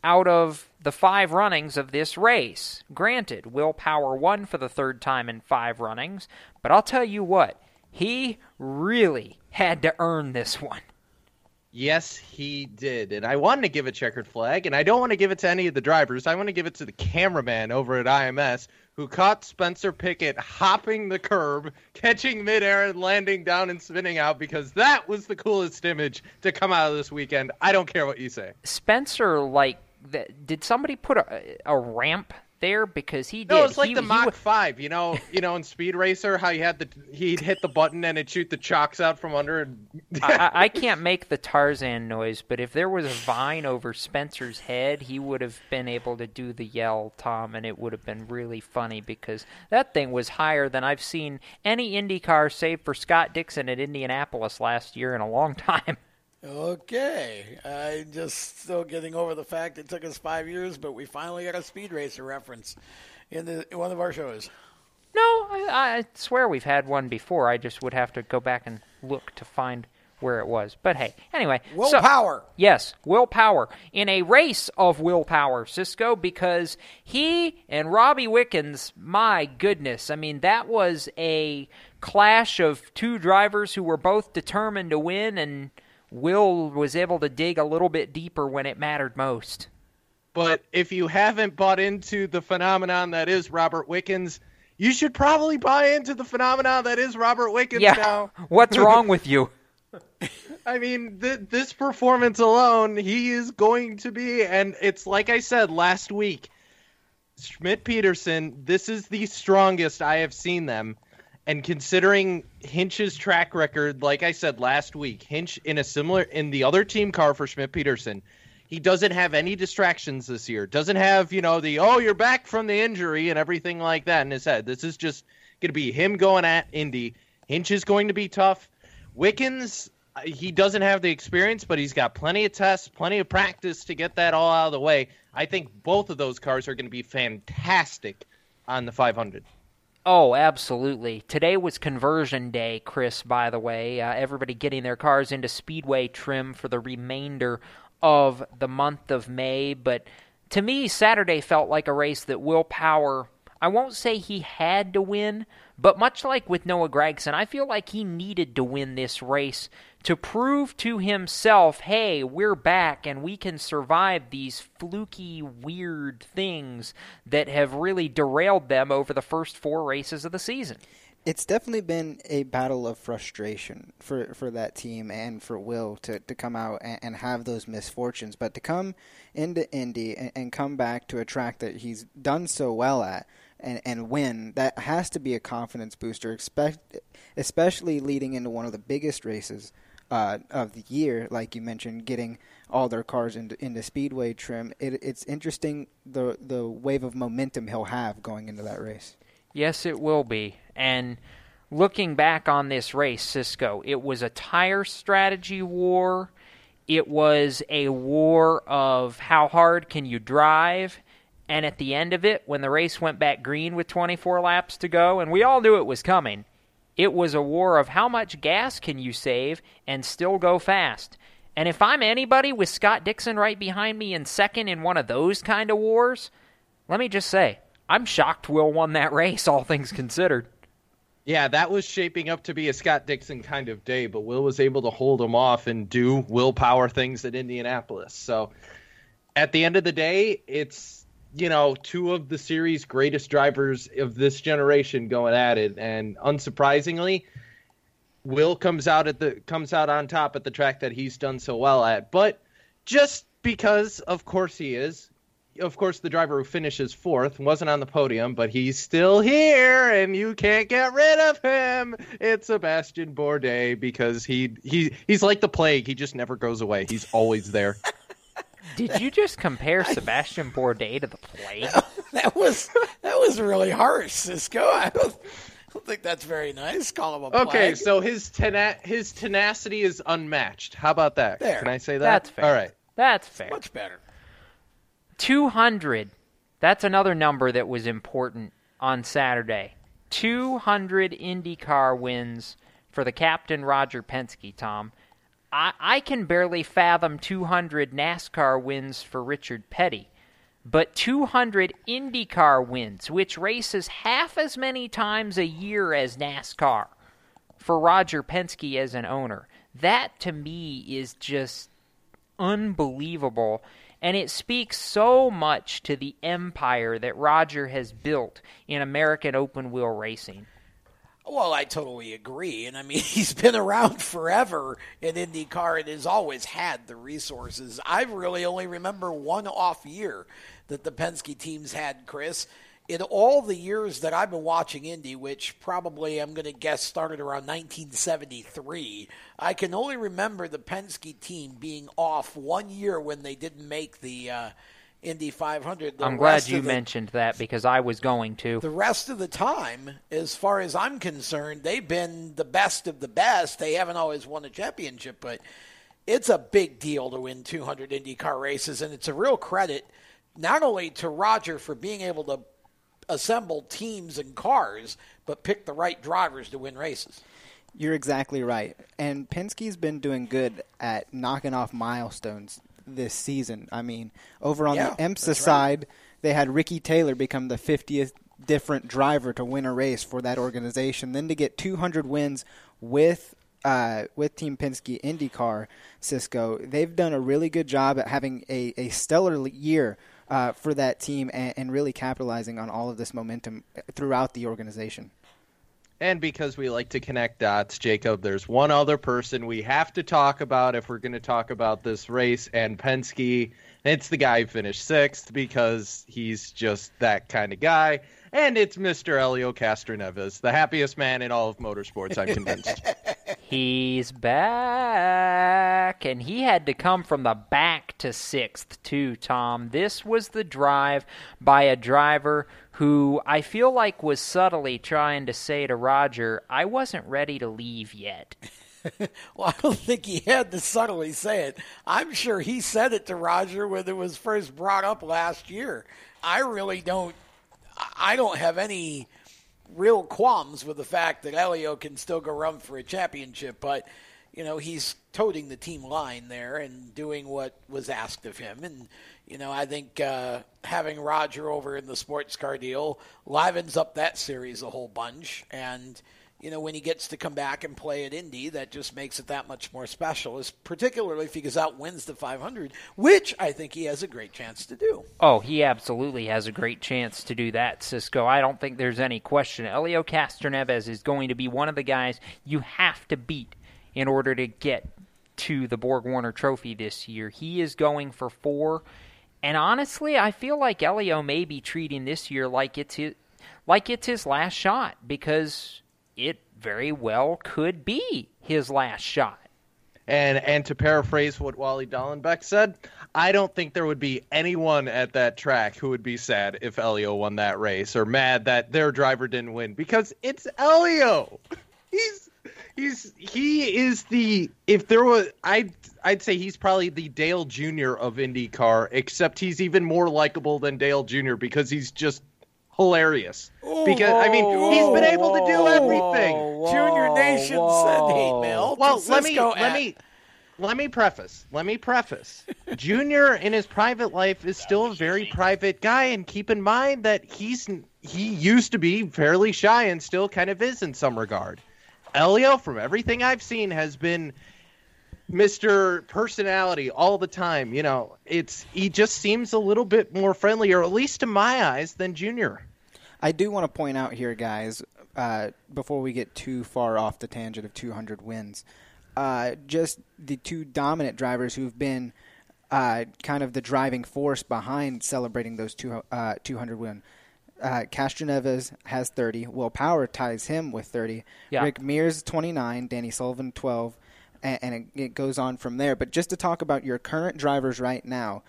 out of the five runnings of this race. Granted, Will Power won for the third time in five runnings, but I'll tell you what, he really had to earn this one. Yes, he did. And I wanted to give a checkered flag, and I don't want to give it to any of the drivers. I want to give it to the cameraman over at IMS who caught Spencer Pigot hopping the curb, catching midair and landing down and spinning out because that was the coolest image to come out of this weekend. I don't care what you say. Spencer, like, th- did somebody put a, a ramp there because he did? No, it's like He- the Mach Five. You know, you know, in Speed Racer, how you had the he'd hit the button and it'd shoot the chocks out from under. And I, I- can't make the Tarzan noise, but if there was a vine over Spencer's head, he would have been able to do the yell, Tom, and it would have been really funny because that thing was higher than I've seen any Indy car, save for Scott Dixon at Indianapolis last year, in a long *laughs* time. Okay, I'm just still getting over the fact it took us five years, but we finally got a speed racer reference in, the, in one of our shows. No, I, I swear we've had one before. I just would have to go back and look to find where it was. But hey, anyway. so- Willpower. yes, willpower. In a race of willpower, Cisco, because he and Robbie Wickens, my goodness, I mean, that was a clash of two drivers who were both determined to win, and Will was able to dig a little bit deeper when it mattered most. But if you haven't bought into the phenomenon that is Robert Wickens, you should probably buy into the phenomenon that is Robert Wickens Yeah, now. *laughs* what's wrong with you? *laughs* I mean, th- this performance alone, he is going to be, and it's like I said last week, Schmidt Peterson, this is the strongest I have seen them. And considering Hinch's track record, like I said last week, Hinch in a similar in the other team car for Schmidt Peterson, he doesn't have any distractions this year. Doesn't have, you know, the oh, you're back from the injury and everything like that in his head. This is just going to be him going at Indy. Hinch is going to be tough. Wickens, he doesn't have the experience, but he's got plenty of tests, plenty of practice to get that all out of the way. I think both of those cars are going to be fantastic on the 500. Oh, absolutely. Today was conversion day, Chris, by the way. Uh, everybody getting their cars into speedway trim for the remainder of the month of May. But to me, Saturday felt like a race that Will Power, I won't say he had to win, but much like with Noah Gragson, I feel like he needed to win this race to prove to himself, hey, we're back and we can survive these fluky, weird things that have really derailed them over the first four races of the season. It's definitely been a battle of frustration for, for that team and for Will to, to come out and, and have those misfortunes. But to come into Indy and, and come back to a track that he's done so well at and, and win, that has to be a confidence booster, especially leading into one of the biggest races uh, of the year, like you mentioned, getting all their cars into, into speedway trim. It, it's interesting the the wave of momentum he'll have going into that race. Yes, it will be. And looking back on this race, Cisco, it was a tire strategy war. It was a war of how hard can you drive. And at the end of it, when the race went back green with 24 laps to go, and we all knew it was coming, it was a war of how much gas can you save and still go fast. And if I'm anybody with Scott Dixon right behind me in second in one of those kind of wars, let me just say, I'm shocked Will won that *laughs* race, all things considered. Yeah, that was shaping up to be a Scott Dixon kind of day, but Will was able to hold him off and do willpower things at Indianapolis. So at the end of the day, it's, you know, two of the series' greatest drivers of this generation going at it. And unsurprisingly, Will comes out at the comes out on top at the track that he's done so well at. But just because, of course, he is. Of course, the driver who finishes fourth wasn't on the podium, but he's still here, and you can't get rid of him. It's Sebastian Bourdais because he he he's like the plague. He just never goes away. He's always there. *laughs* Did you just compare *laughs* Sebastian Bourdais to the plague? *laughs* that was that was really harsh, Cisco. I don't, I don't think that's very nice. Call him a Okay, plague. so his tena- his tenacity is unmatched. How about that? There. Can I say that? That's fair. All right. That's fair. much better. 200. That's another number that was important on Saturday. 200 IndyCar wins for the captain Roger Penske, Tom. I, I can barely fathom 200 NASCAR wins for Richard Petty. But 200 IndyCar wins, which races half as many times a year as NASCAR for Roger Penske as an owner. That to me is just unbelievable. And it speaks so much to the empire that Roger has built in American open wheel racing. Well, I totally agree. And I mean, *laughs* he's been around forever in IndyCar and has always had the resources. I really only remember one off year that the Penske teams had, Chris. In all the years that I've been watching Indy, which probably I'm going to guess started around 1973, I can only remember the Penske team being off one year when they didn't make the uh, Indy 500. The I'm glad you the- mentioned that because I was going to. the rest of the time, as far as I'm concerned, they've been the best of the best. They haven't always won a championship, but it's a big deal to win 200 IndyCar races, and it's a real credit not only to Roger for being able to assemble teams and cars, but pick the right drivers to win races. You're exactly right. And Penske's been doing good at knocking off milestones this season. I mean, over on Yeah, the right. side, they had Ricky Taylor become the 50th different driver to win a race for that organization. Then to get 200 wins with uh, with Team Penske IndyCar, Cisco, they've done a really good job at having a, a stellar year uh, for that team and, and really capitalizing on all of this momentum throughout the organization. And because we like to connect dots, Jacob, there's one other person we have to talk about if we're going to talk about this race and Penske. It's the guy who finished sixth because he's just that kind of guy. And it's Mr. Elio Castroneves, the happiest man in all of motorsports, I'm convinced. *laughs* He's back, and he had to come from the back to sixth, too, Tom. This was the drive by a driver who I feel like was subtly trying to say to Roger, I wasn't ready to leave yet. *laughs* Well, I don't think he had to subtly say it. I'm sure he said it to Roger when it was first brought up last year. I really don't. I don't have any real qualms with the fact that Elio can still go run for a championship, but you know he's toting the team line there and doing what was asked of him. And you know I think uh, having Roger over in the sports car deal livens up that series a whole bunch and you know, when he gets to come back and play at Indy, that just makes it that much more special, particularly if he goes out wins the 500, which I think he has a great chance to do. Oh, he absolutely has a great chance to do that, Cisco. I don't think there's any question. Elio Castroneves is going to be one of the guys you have to beat in order to get to the Borg Warner Trophy this year. He is going for four, and honestly, I feel like Elio may be treating this year like it's his, like it's his last shot because it very well could be his last shot. And and to paraphrase what Wally Dallenbach said, I don't think there would be anyone at that track who would be sad if Elio won that race or mad that their driver didn't win because it's Elio. *laughs* He's he's he is the if there was I I'd say he's probably the Dale Jr. of IndyCar, except he's even more likable than Dale Jr. because he's just hilarious. Because I mean, he's been able to do everything. Junior Nation said hate mail. Well, to let me Cisco let me let me preface. Let me preface. *laughs* Junior in his private life is still a very private guy, and keep in mind that he's he used to be fairly shy and still kind of is in some regard. Elio, from everything I've seen, has been Mr. Personality all the time. You know, it's he just seems a little bit more friendly, or at least to my eyes, than Junior. I do want to point out here, guys, uh, before we get too far off the tangent of 200 wins, uh, just the two dominant drivers who've been uh, kind of the driving force behind celebrating those two, uh, 200 win. Uh, Castroneves has 30. Will Power ties him with 30. Yeah. Rick Mears 29. Danny Sullivan 12. And, and it, it goes on from there. But just to talk about your current drivers right now,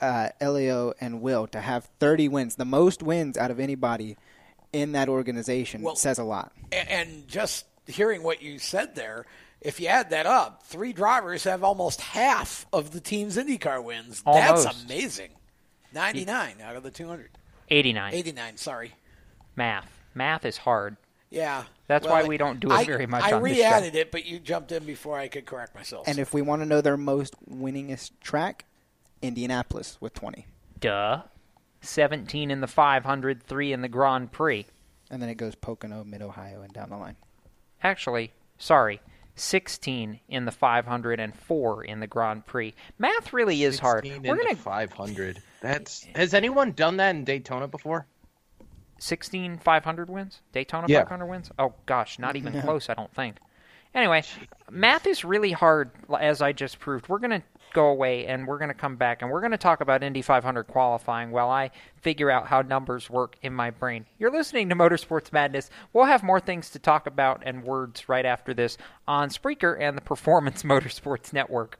uh, Elio and Will to have 30 wins, the most wins out of anybody in that organization, Well- says a lot. And just hearing what you said there, if you add that up, three drivers have almost half of the team's IndyCar wins. That's amazing. 99 out of the 200. 89. 89, sorry. Math. Math is hard. Yeah. That's Well, why we don't do it I- very much I on this show. re-added it, but you jumped in before I could correct myself. And if we want to know their most winningest track, Indianapolis with 20. Duh. 17 in the 500, 3 in the Grand Prix. And then it goes Pocono, Mid Ohio, and down the line. Actually, sorry. 16 in the 500 and 4 in the Grand Prix. Math really is hard. 16 We're into going to 500. That's has anyone done that in Daytona before? 16 500 wins? Daytona Yeah. 500 wins? Oh gosh, not even No. close, I don't think. Anyway, math is really hard as I just proved. We're going to go away and we're going to come back and we're going to talk about Indy 500 qualifying while I figure out how numbers work in my brain. You're listening to Motorsports Madness. We'll have more things to talk about and words right after this on Spreaker and the Performance *laughs* Motorsports Network.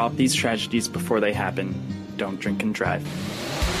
Stop these tragedies before they happen. Don't drink and drive.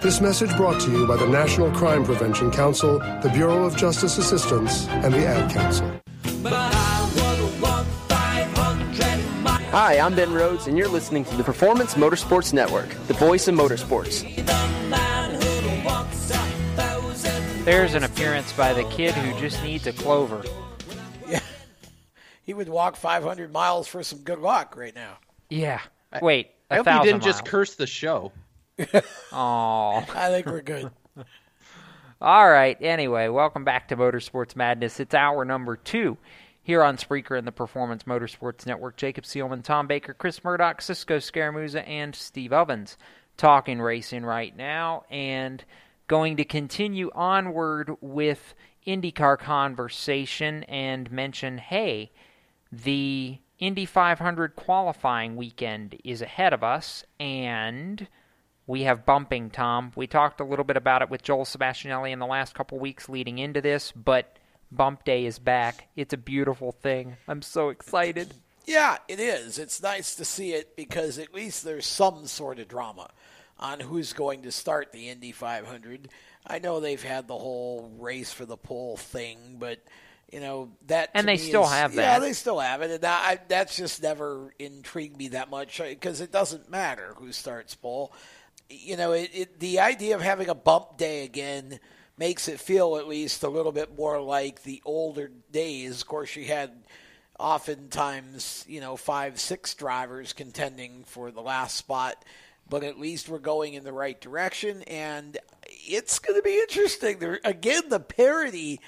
This message brought to you by the National Crime Prevention Council, the Bureau of Justice Assistance, and the Ad Council. Hi, I'm Ben Rhodes, and you're listening to the Performance Motorsports Network, the voice of motorsports. There's an appearance by the kid who just needs a clover. *laughs* Yeah. He would walk 500 miles for some good luck right now. Yeah. Wait, I a hope he didn't just curse the show. *laughs* Aw. I think we're good. *laughs* All right. Anyway, welcome back to Motorsports Madness. It's hour number two here on Spreaker and the Performance Motorsports Network. Jacob Seelman, Tom Baker, Chris Murdoch, Cisco Scaramuza, and Steve Ovens talking racing right now and going to continue onward with IndyCar conversation and mention hey, the Indy 500 qualifying weekend is ahead of us and we have bumping, Tom. We talked a little bit about it with Joel Sebastianelli in the last couple weeks leading into this, but Bump Day is back. It's a beautiful thing. I'm so excited. Yeah, it is. It's nice to see it because at least there's some sort of drama on who's going to start the Indy 500. I know they've had the whole race for the pole thing, but you know that And they still is- have that Yeah, they still have it, and I, that's just never intrigued me that much because it doesn't matter who starts pole. You know, it, it, the idea of having a bump day again makes it feel at least a little bit more like the older days. Of course, you had oftentimes, you know, five, six drivers contending for the last spot, but at least we're going in the right direction, and it's going to be interesting. There, again, the parity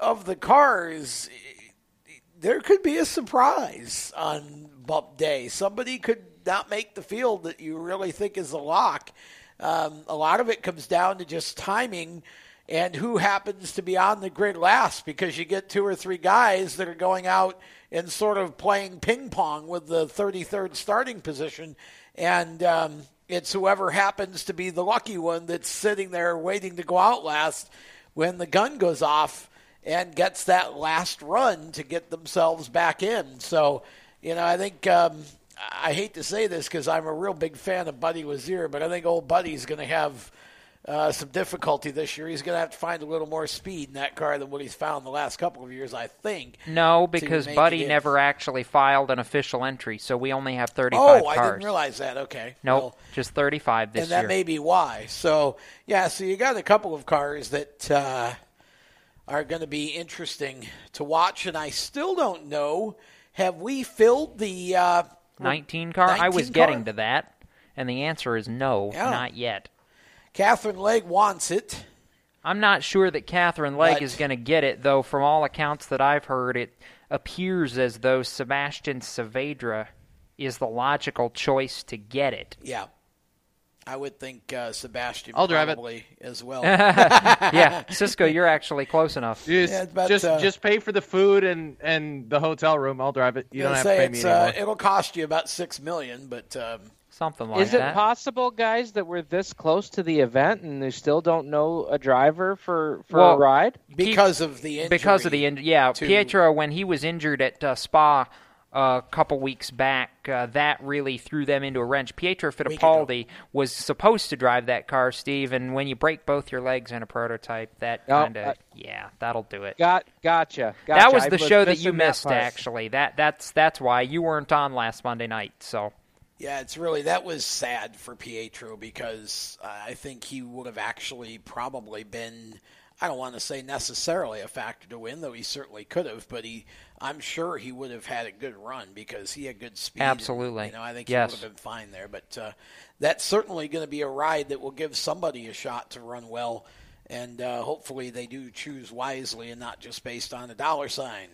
of the cars, there could be a surprise on bump day. Somebody could not make the field that you really think is a lock. Um, a lot of it comes down to just timing and who happens to be on the grid last because you get two or three guys that are going out and sort of playing ping pong with the 33rd starting position. And um, it's whoever happens to be the lucky one that's sitting there waiting to go out last when the gun goes off and gets that last run to get themselves back in. So, you know, I think um, I hate to say this because I'm a real big fan of Buddy Lazier, but I think old Buddy's going to have uh, some difficulty this year. He's going to have to find a little more speed in that car than what he's found the last couple of years, I think. No, because Buddy never actually filed an official entry, so we only have 35 Oh, cars. I didn't realize that. Okay. Nope, Well, just 35 this year. and that may be why. So, yeah, so you got a couple of cars that uh, are going to be interesting to watch, and I still don't know. Have we filled the uh, 19 car? I was 19 getting car? to that, and the answer is no, Yeah. not yet. Katherine Legge wants it. I'm not sure that Katherine Legge But- is going to get it, though. From all accounts that I've heard, it appears as though Sebastian Saavedra is the logical choice to get it. Yeah. I would think uh, Sebastian I'll drive it. probably as well. *laughs* yeah, Cisco, you're actually close enough. Just, Yeah, but, just, uh, just pay for the food and, and the hotel room. I'll drive it. You I'm don't have gonna pay me it's, anymore. uh, it'll cost you about six million, but um, something like Is it possible, guys, that we're this close to the event and they still don't know a driver for for Well, a ride? because of the injury. because of the in- yeah to- Pietro when he was injured at uh, Spa a couple weeks back uh, that really threw them into a wrench. Pietro Fittipaldi was supposed to drive that car, Steve, and when you break both your legs in a prototype, that Oh, kind of uh, yeah, that'll do it. Got gotcha. gotcha. That was I the show that you missed, part. actually. That that's that's why you weren't on last Monday night. So Yeah, it's really that was sad for Pietro because uh, I think he would have actually probably been. I don't want to say necessarily a factor to win, though he certainly could have. But he, I'm sure he would have had a good run because he had good speed. and, Absolutely. you know, I think Yes. he would have been fine there. But uh, that's certainly going to be a ride that will give somebody a shot to run well, and uh, hopefully they do choose wisely and not just based on a dollar sign.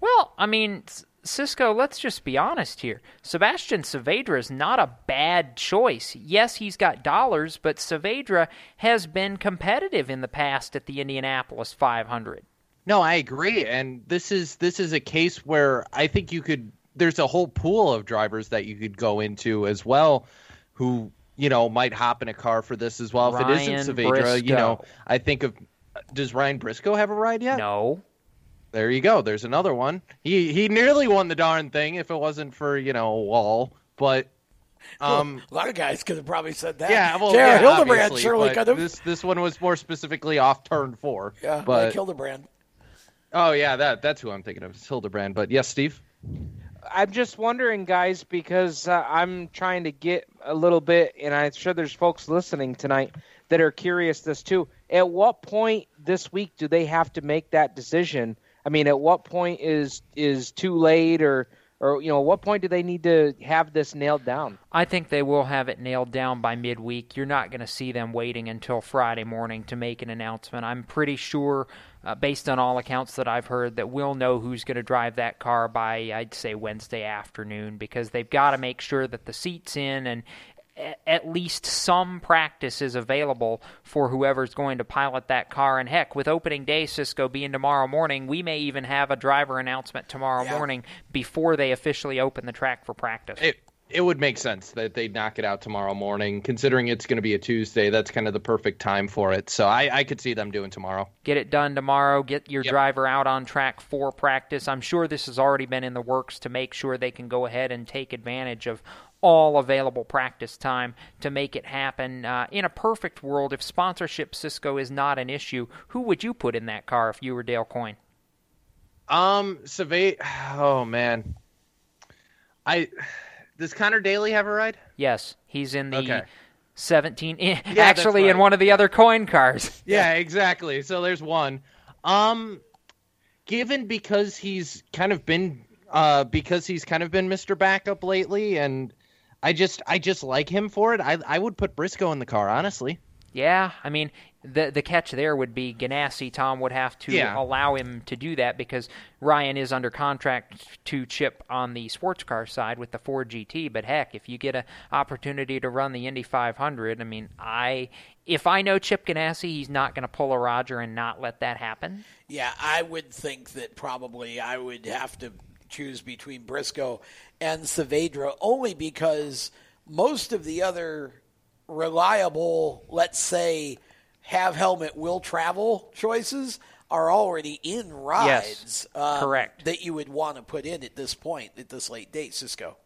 Well, I mean, Cisco, let's just be honest here. Sebastian Saavedra is not a bad choice. Yes, he's got dollars, but Saavedra has been competitive in the past at the Indianapolis 500. No, I agree, and this is this is a case where I think you could. There's a whole pool of drivers that you could go into as well, who you know might hop in a car for this as well. if it Ryan isn't Saavedra, you know, I think of. Does Ryan Briscoe have a ride yet? No. There you go. There's another one. He he nearly won the darn thing if it wasn't for you know a wall, but. Um, a lot of guys could have probably said that. yeah, well, Jared yeah, Hildebrand surely could have. This this one was more specifically off turn four. Yeah, but like Hildebrand. oh yeah, that that's who I'm thinking of. It's Hildebrand. But yes, Steve. I'm just wondering, guys, because uh, I'm trying to get a little bit, and I'm sure there's folks listening tonight that are curious this too. At what point this week do they have to make that decision? I mean, at what point is is too late, or or you know, what point do they need to have this nailed down? I think they will have it nailed down by midweek. You're not going to see them waiting until Friday morning to make an announcement. I'm pretty sure, uh, based on all accounts that I've heard, that we'll know who's going to drive that car by, I'd say, Wednesday afternoon because they've got to make sure that the seat's in and at least some practice is available for whoever's going to pilot that car. And heck, with opening day Cisco being tomorrow morning, we may even have a driver announcement tomorrow morning before they officially open the track for practice. It it would make sense that they'd knock it out tomorrow morning, considering it's going to be a Tuesday. That's kind of the perfect time for it. So I, I could see them doing tomorrow. Get it done tomorrow. Get your driver out on track for practice. I'm sure this has already been in the works to make sure they can go ahead and take advantage of all available practice time to make it happen. Uh, in a perfect world, if sponsorship Cisco is not an issue, who would you put in that car if you were Dale Coyne? Um, Survey. Oh man, I does Connor Daly have a ride? Yes, he's in the Okay. 17. eh, that's actually, in one of the other Coyne cars. *laughs* Yeah, exactly. So there's one. Um, given because he's kind of been uh because he's kind of been Mr. Backup lately, and I just I just like him for it. I I would put Briscoe in the car, honestly. Yeah, I mean the the catch there would be Ganassi. Tom would have to Yeah. allow him to do that because Ryan is under contract to chip on the sports car side with the Ford GT. But heck, if you get an opportunity to run the Indy 500, I mean, I if I know Chip Ganassi, he's not going to pull a Roger and not let that happen. Yeah, I would think that probably I would have to choose between Briscoe and Saavedra only because most of the other reliable, let's say, have helmet will travel choices are already in rides. um, correct. That you would want to put in at this point, at this late date, Cisco.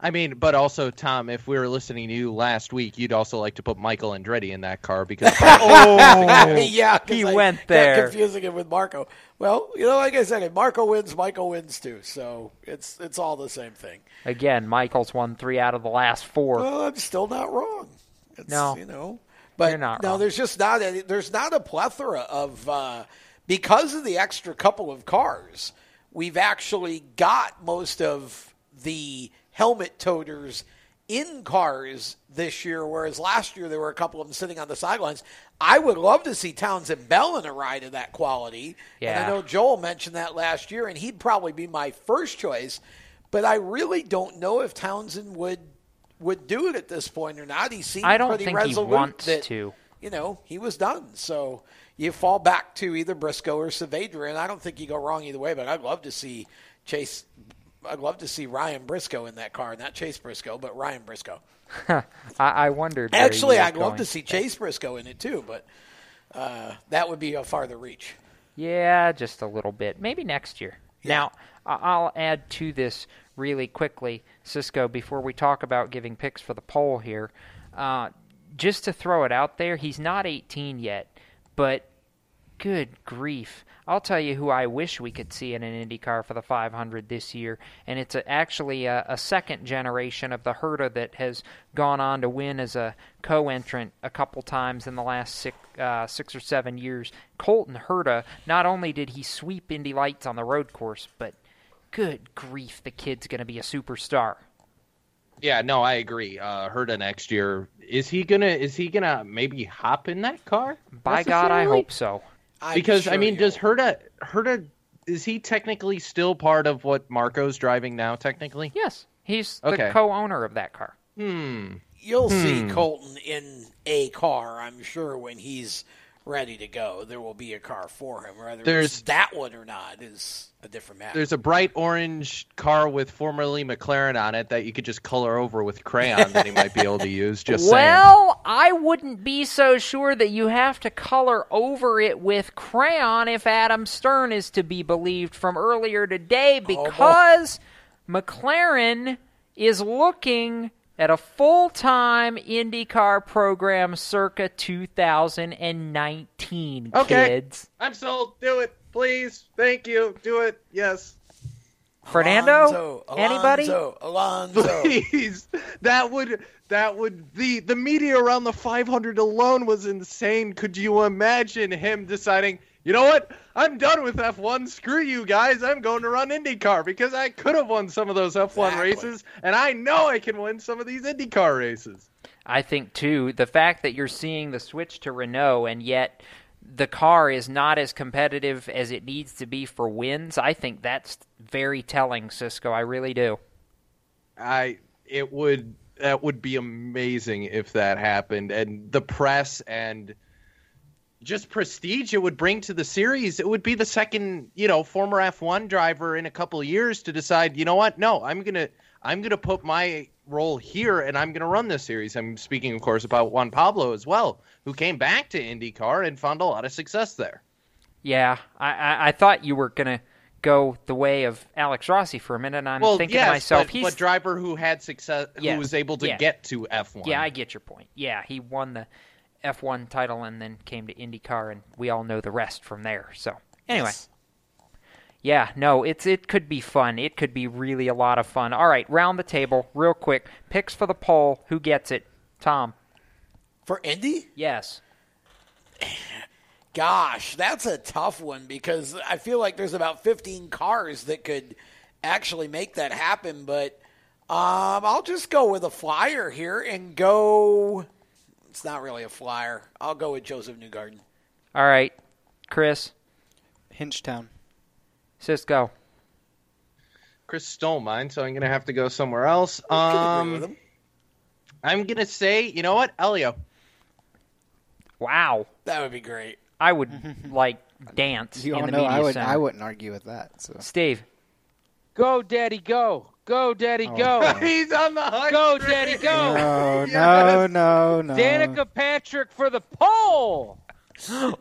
I mean, but also, Tom, if we were listening to you last week, you'd also like to put Michael Andretti in that car because. *laughs* Oh, *laughs* yeah, 'cause he I went there. confusing it with Marco. Well, you know, like I said, if Marco wins, Michael wins too. So it's it's all the same thing. Again, Michael's won three out of the last four. Well, I'm still not wrong. It's, No. you know, but You're not no, wrong. there's just not any, there's not a plethora of uh, because of the extra couple of cars. We've actually got most of the helmet toters in cars this year, whereas last year there were a couple of them sitting on the sidelines. I would love to see Townsend Bell in a ride of that quality. And Yeah. I know Joel mentioned that last year, and he'd probably be my first choice. But I really don't know if Townsend would would do it at this point or not. He seemed I don't pretty think he resolute wants that, to. You know, he was done. So you fall back to either Briscoe or Saavedra, and I don't think you go wrong either way. But I'd love to see Chase. I'd love to see Ryan Briscoe in that car, not Chase Briscoe, but Ryan Briscoe. *laughs* I, I wondered. Actually, I'd love to see Chase Briscoe in it too, but uh, that would be a farther reach. Yeah, just a little bit. Maybe next year. Now, I- I'll add to this really quickly, Cisco, before we talk about giving picks for the pole here. Uh, just to throw it out there, he's not 18 yet, but good grief. I'll tell you who I wish we could see in an IndyCar for the 500 this year, and it's a, actually a, a second generation of the Herta that has gone on to win as a co-entrant a couple times in the last six, uh, six or seven years. Colton Herta, not only did he sweep Indy Lights on the road course, but good grief, the kid's going to be a superstar. Yeah, no, I agree. Uh, Herta next year is he gonna is he gonna maybe hop in that car? By God, I hope so. Because I mean, does Herta Herta is he technically still part of what Marco's driving now? Technically, yes, he's the Okay. co-owner of that car. Hmm. You'll see Hmm. Colton in a car, I'm sure, when he's ready to go. There will be a car for him. Whether There's- it's that one or not is a different matter. There's a bright orange car with formerly McLaren on it that you could just color over with crayon that he might be able to use. Just *laughs* saying. well, I wouldn't be so sure that you have to color over it with crayon if Adam Stern is to be believed from earlier today oh, because McLaren is looking at a full-time IndyCar program circa 2019 Okay. kids. I'm sold. Do it, please. Thank you. Do it. Yes. Fernando? Alonso, Anybody? Alonso, Alonso. *laughs* Please. That would that would the the media around the 500 alone was insane. Could you imagine him deciding, you know what? I'm done with F1. Screw you guys. I'm going to run IndyCar because I could have won some of those F1 Exactly. races, and I know I can win some of these IndyCar races. I think too the fact that you're seeing the switch to Renault and yet the car is not as competitive as it needs to be for wins. I think that's very telling, Cisco. I really do. I it would that would be amazing if that happened and the press and just prestige it would bring to the series. It would be the second you know former F1 driver in a couple of years to decide you know what? No I'm going to I'm going to put my role here and I'm going to run this series. I'm speaking of course about Juan Pablo as well who came back to IndyCar and found a lot of success there. Yeah, I, I, I thought you were gonna go the way of Alex Rossi for a minute, and I'm well thinking yes, to myself, but, he's but driver who had success who was able to yeah. get to F1 Yeah, I get your point. Yeah, he won the F1 title and then came to IndyCar, and we all know the rest from there. So anyway, yeah, no, it's it could be fun. It could be really a lot of fun. All right, round the table, real quick. Picks for the pole. Who gets it? Tom. For Indy? Yes. Gosh, that's a tough one because I feel like there's about 15 cars that could actually make that happen. But um, I'll just go with a flyer here and go. It's not really a flyer. I'll go with Josef Newgarden. All right, Chris. Hinchtown. Cisco. Chris stole mine, so I'm gonna have to go somewhere else. Um. I'm gonna say, you know what, Elio. Wow. That would be great. I would *laughs* like dance You in all the know media I would center. I wouldn't argue with that. So Steve. Go, Daddy, go. Go, Daddy, oh, go. He's on the hot Go, streak. Daddy, go. no, no, *laughs* no, no. Danica Patrick for the pole. *gasps*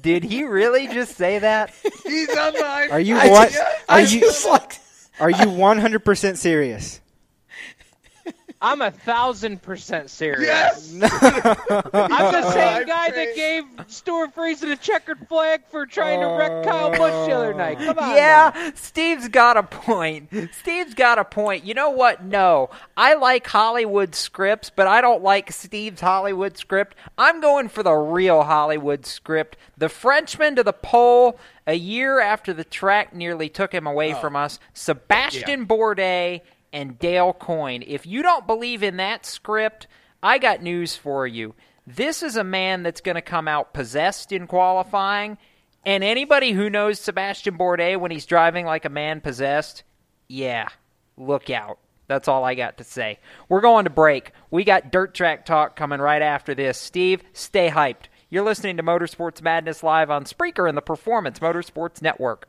Did he really just say that? He's on the hot Are you *laughs* I what? just- Are I you like- are you 100% serious? I'm a thousand percent serious. Yes! *laughs* I'm the same guy that gave Stewart Friesen a checkered flag for trying to wreck Kyle Busch the other night. Come on. yeah, now. Steve's got a point. Steve's got a point. You know what? No, I like Hollywood scripts, but I don't like Steve's Hollywood script. I'm going for the real Hollywood script. The Frenchman to the pole a year after the track nearly took him away from us. Sebastian Bourdais and Dale Coyne. If you don't believe in that script, I got news for you. This is a man that's going to come out possessed in qualifying. And anybody who knows Sebastian Bourdais when he's driving like a man possessed, yeah, look out. That's all I got to say. We're going to break. We got dirt track talk coming right after this. Steve, stay hyped. You're listening to Motorsports Madness live on Spreaker and the Performance Motorsports Network.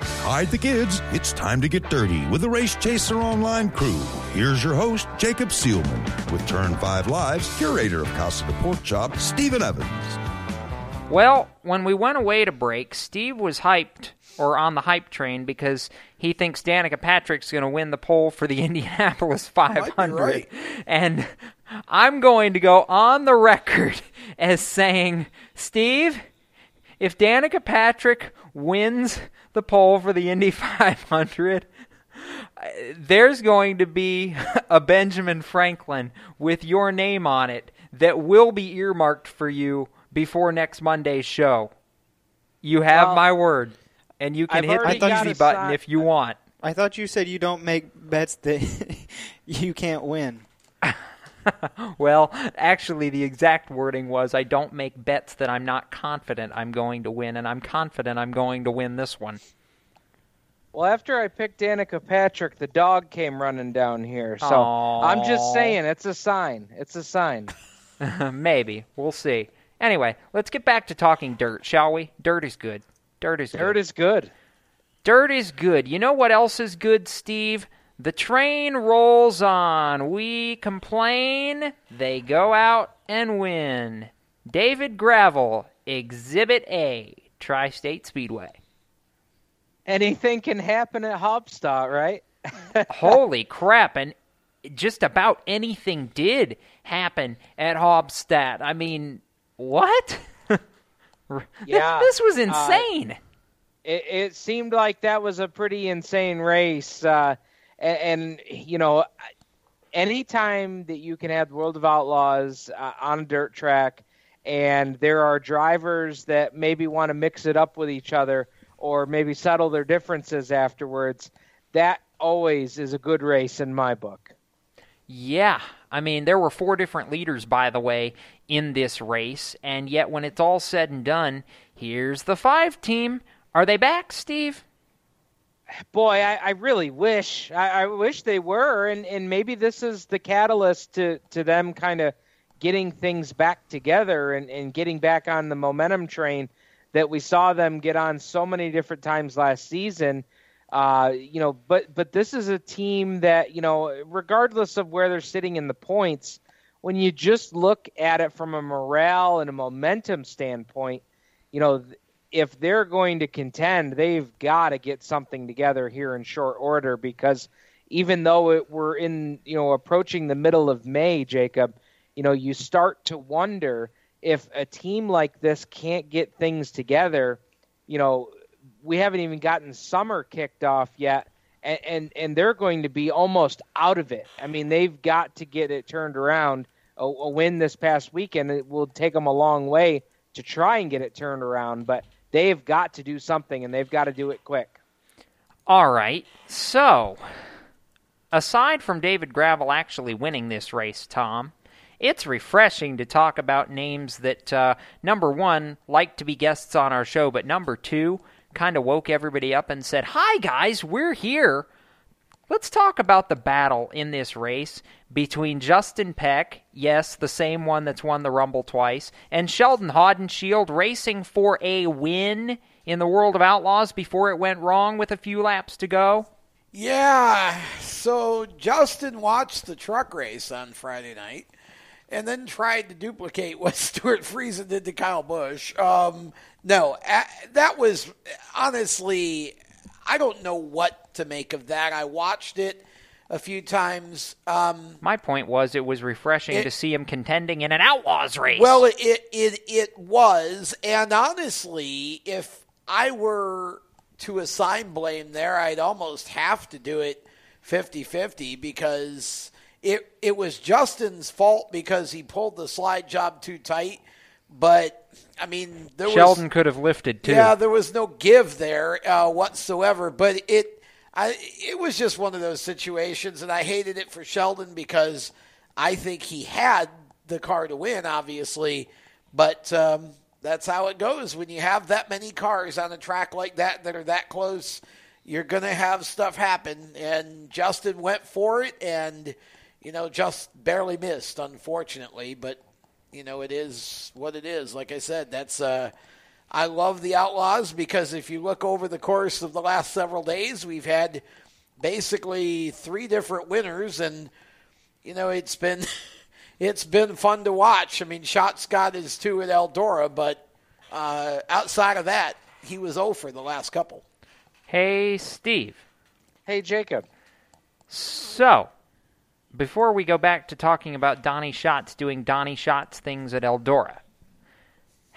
Hide the kids. It's time to get dirty with the Race Chaser Online crew. Here's your host, Jacob Seelman, with Turn 5 Live's curator of Casa de Pork Chop, Stephen Evans. Well, when we went away to break, Steve was hyped or on the hype train because he thinks Danica Patrick's going to win the pole for the *laughs* Indianapolis 500. right. And I'm going to go on the record as saying, Steve, if Danica Patrick wins the pole for the Indy *laughs* 500, there's going to be *laughs* a Benjamin Franklin with your name on it that will be earmarked for you before next Monday's show. You have Well, my word, and you can I've hit the easy button sign- if you want. I thought you said you don't make bets that *laughs* you can't win. *laughs* Well, actually, the exact wording was I don't make bets that I'm not confident I'm going to win, and I'm confident I'm going to win this one. Well, after I picked Danica Patrick, the dog came running down here. So Aw. I'm just saying, it's a sign. It's a sign. *laughs* Maybe. We'll see. Anyway, let's get back to talking dirt, shall we? Dirt is good. Dirt is good. Dirt is good. Dirt is good. You know what else is good, Steve? The train rolls on. We complain. They go out and win. David Gravel, Exhibit A, Tri State Speedway. Anything can happen at Haubstadt, right? *laughs* Holy crap. And just about anything did happen at Haubstadt. I mean, what? *laughs* Yeah, this, this was uh, insane. It, it seemed like that was a pretty insane race, uh, and, and you know, anytime that you can have World of Outlaws uh, on a dirt track, and there are drivers that maybe want to mix it up with each other or maybe settle their differences afterwards, that always is a good race in my book. Yeah. I mean, there were four different leaders, by the way, in this race, and yet when it's all said and done, here's the five team. Are they back, Steve? Boy, I, I really wish. I, I wish they were, and, and maybe this is the catalyst to, to them kind of getting things back together and, and getting back on the momentum train that we saw them get on so many different times last season. Uh, you know, but but this is a team that you know, regardless of where they're sitting in the points, when you just look at it from a morale and a momentum standpoint, you know, if they're going to contend, they've got to get something together here in short order because even though it, we're in you know approaching the middle of May, Jacob, you know, you start to wonder if a team like this can't get things together, you know, we haven't even gotten summer kicked off yet, and, and, and they're going to be almost out of it. I mean, they've got to get it turned around. A, a win this past weekend it will take them a long way to try and get it turned around, but they've got to do something, and they've got to do it quick. All right, so aside from David Gravel actually winning this race, Tom, it's refreshing to talk about names that, uh, number one, like to be guests on our show, but number two, kind of woke everybody up and said, Hi, guys, we're here. Let's talk about the battle in this race between Justin Peck, yes, the same one that's won the Rumble twice, and Sheldon Haudenschild racing for a win in the World of Outlaws before it went wrong with a few laps to go. Yeah, so Justin watched the truck race on Friday night and then tried to duplicate what *laughs* Stewart Friesen did to Kyle Busch. Um, no, that was honestly, I don't know what to make of that. I watched it a few times. Um, My point was, it was refreshing it, to see him contending in an Outlaws race. Well, it, it it was, and honestly, if I were to assign blame there, I'd almost have to do it 50-50 because it it was Justin's fault because he pulled the slide job too tight. But I mean, there Sheldon was, could have lifted too. Yeah, there was no give there uh, whatsoever. But it, I, it was just one of those situations, and I hated it for Sheldon because I think he had the car to win, obviously. But um, that's how it goes when you have that many cars on a track like that that are that close. You're to have stuff happen, and Justin went for it, and you know, just barely missed, unfortunately. But you know, it is what it is. Like I said, that's. Uh, I love the Outlaws because if you look over the course of the last several days, we've had basically three different winners, and you know, it's been *laughs* it's been fun to watch. I mean, Shot Scott is two at Eldora, but uh, outside of that, he was over the last couple. Hey, Steve. Hey, Jacob. So, before we go back to talking about Donnie Schatz doing Donnie Schatz things at Eldora,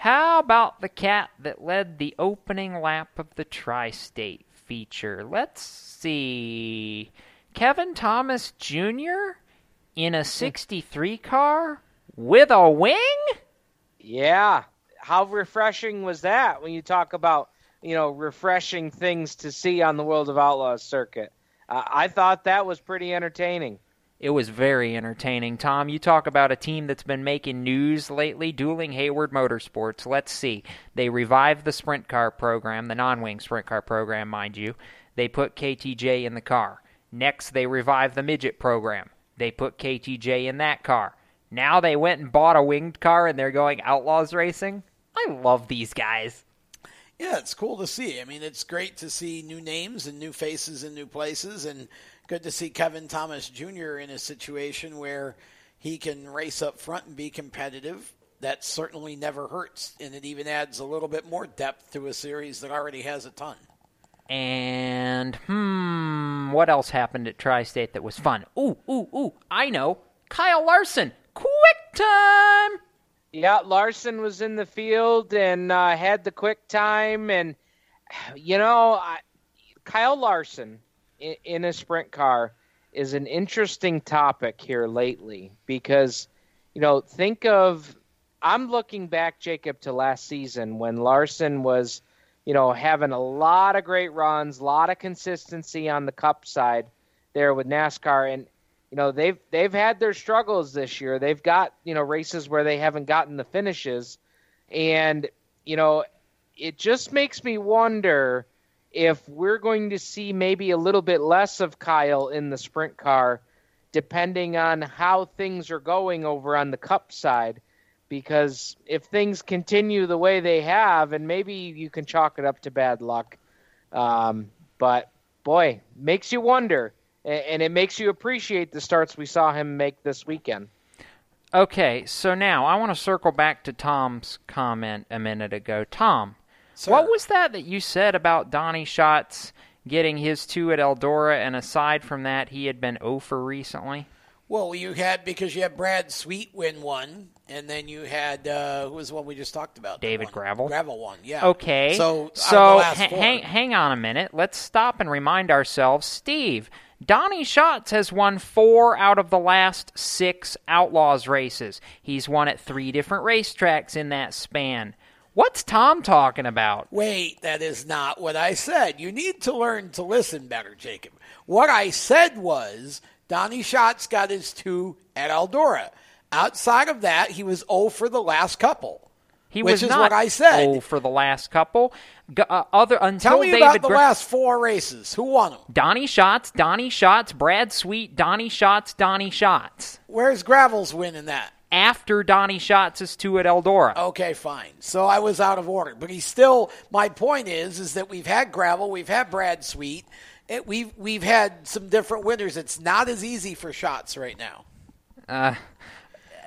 how about the cat that led the opening lap of the Tri State feature? Let's see. Kevin Thomas Jr. in a 63 car with a wing? Yeah. How refreshing was that when you talk about, you know, refreshing things to see on the World of Outlaws circuit? Uh, I thought that was pretty entertaining. It was very entertaining. Tom, you talk about a team that's been making news lately, Dooling Hayward Motorsports. Let's see. They revived the sprint car program, the non wing sprint car program, mind you. They put KTJ in the car. Next, they revived the midget program. They put KTJ in that car. Now they went and bought a winged car and they're going Outlaws Racing. I love these guys. Yeah, it's cool to see. I mean, it's great to see new names and new faces in new places and good to see Kevin Thomas Jr. in a situation where he can race up front and be competitive. That certainly never hurts, and it even adds a little bit more depth to a series that already has a ton. And hmm, what else happened at Tri-State that was fun? Ooh, ooh, ooh! I know, Kyle Larson, quick time. Yeah, Larson was in the field and uh, had the quick time, and *sighs* you know, I, Kyle Larson in, a sprint car is an interesting topic here lately because, you know, think of I'm looking back, Jacob, to last season when Larson was, you know, having a lot of great runs, a lot of consistency on the Cup side there with NASCAR, and you know they've they've had their struggles this year. They've got you know races where they haven't gotten the finishes, and you know it just makes me wonder if we're going to see maybe a little bit less of Kyle in the sprint car, depending on how things are going over on the Cup side. Because if things continue the way they have, and maybe you can chalk it up to bad luck, um, but boy, makes you wonder and it makes you appreciate the starts we saw him make this weekend. Okay, so now I want to circle back to Tom's comment a minute ago. Tom, Sir. what was that that you said about Donnie Schatz getting his two at Eldora, and aside from that, he had been over recently? Well, you had because you had Brad Sweet win one, and then you had uh, who was the one we just talked about? David Gravel. Gravel one, yeah. Okay. So so ha- hang hang on a minute. Let's stop and remind ourselves, Steve. Donnie Schatz has won four out of the last six Outlaws races. He's won at three different racetracks in that span. What's Tom talking about? Wait, that is not what I said. You need to learn to listen better, Jacob. What I said was Donnie Schatz got his two at Eldora. Outside of that, he was 0 for the last couple. He which was is not what I said. oh for the last couple. G- uh, other until Tell me David about the Gra- last four races. Who won them? Donnie Schatz, Donnie Schatz, Brad Sweet, Donnie Schatz, Donnie Schatz. Where's Gravel's win in that? After Donnie Schatz's two at Eldora. Okay, fine. So I was out of order, but he's still. My point is, is that we've had Gravel, we've had Brad Sweet, it, we've we've had some different winners. It's not as easy for Schatz right now. Uh,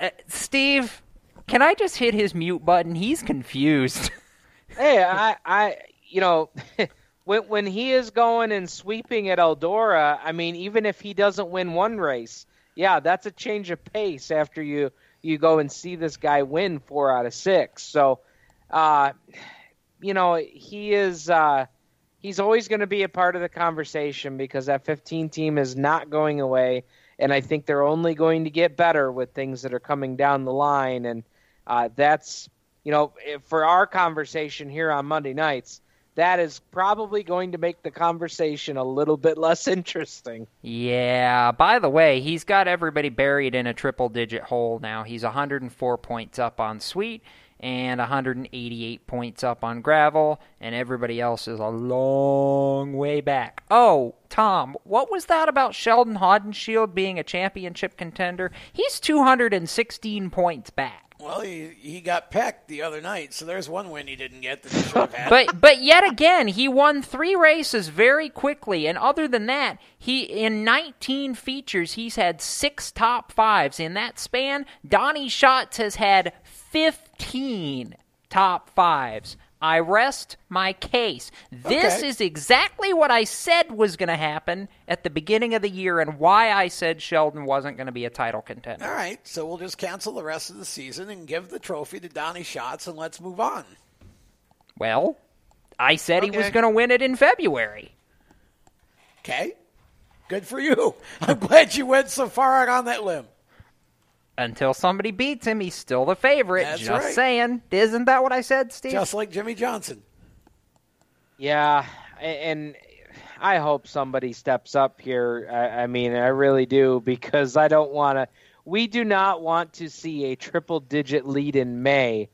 uh, Steve, can I just hit his mute button? He's confused. *laughs* hey, I, I, you know, *laughs* when when he is going and sweeping at Eldora, I mean, even if he doesn't win one race, yeah, that's a change of pace after you you go and see this guy win four out of six. So, uh, you know, he is. Uh, he's always going to be a part of the conversation because that 15 team is not going away, and I think they're only going to get better with things that are coming down the line, and uh, that's you know for our conversation here on Monday nights. That is probably going to make the conversation a little bit less *laughs* interesting. Yeah, by the way, he's got everybody buried in a triple digit hole now. He's 104 points up on Sweet and 188 points up on Gravel, and everybody else is a long way back. Oh, Tom, what was that about Sheldon Haudenschild being a championship contender? He's 216 points back. Well, he, he got pecked the other night, so there's one win he didn't get that he should have had. but but yet again, he won three races very quickly, and other than that, he in 19 features he's had six top fives in that span. Donnie Schatz has had 15 top fives. I rest my case. This Okay. is exactly what I said was going to happen at the beginning of the year, and why I said Sheldon wasn't going to be a title contender. All right, so we'll just cancel the rest of the season and give the trophy to Donnie Schatz, and let's move on. Well, I said he was going to win it in February. Okay, good for you. *laughs* I'm glad you went so far out on that limb. Until somebody beats him, he's still the favorite. That's Just right. saying. Isn't that what I said, Steve? Just like Jimmie Johnson. Yeah, and I hope somebody steps up here. I, I mean, I really do because I don't want to. We do not want to see a triple digit lead in May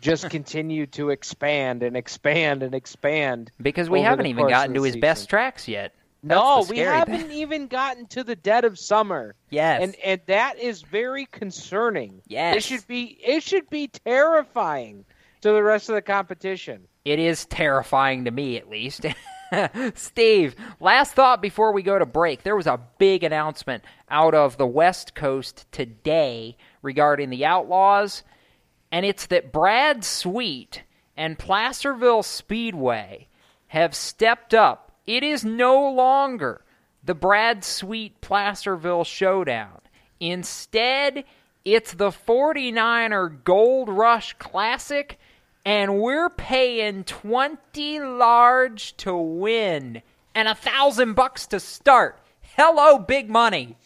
just *laughs* continue to expand and expand and expand. because we haven't even gotten to his season. best tracks yet. No, we haven't even gotten to the dead of summer. Yes. And and that is very concerning. Yes. It should be it should be terrifying to the rest of the competition. It is terrifying to me, at least. *laughs* Steve, last thought before we go to break. There was a big announcement out of the West Coast today regarding the Outlaws, and it's that Brad Sweet and Placerville Speedway have stepped up. It is no longer the Brad Sweet Placerville Showdown. Instead, it's the 49er Gold Rush Classic and we're paying 20 large to win and a thousand bucks to start. Hello, big money.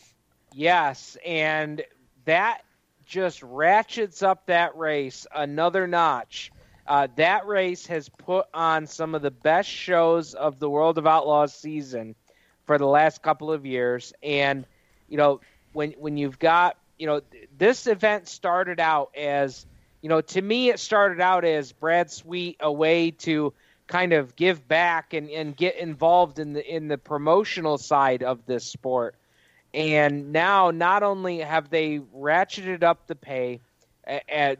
Yes, and that just ratchets up that race another notch. Uh, that race has put on some of the best shows of the World of Outlaws season for the last couple of years, and you know when when you've got you know this event started out as you know to me it started out as Brad Sweet a way to kind of give back and, and get involved in the in the promotional side of this sport. And now, not only have they ratcheted up the pay,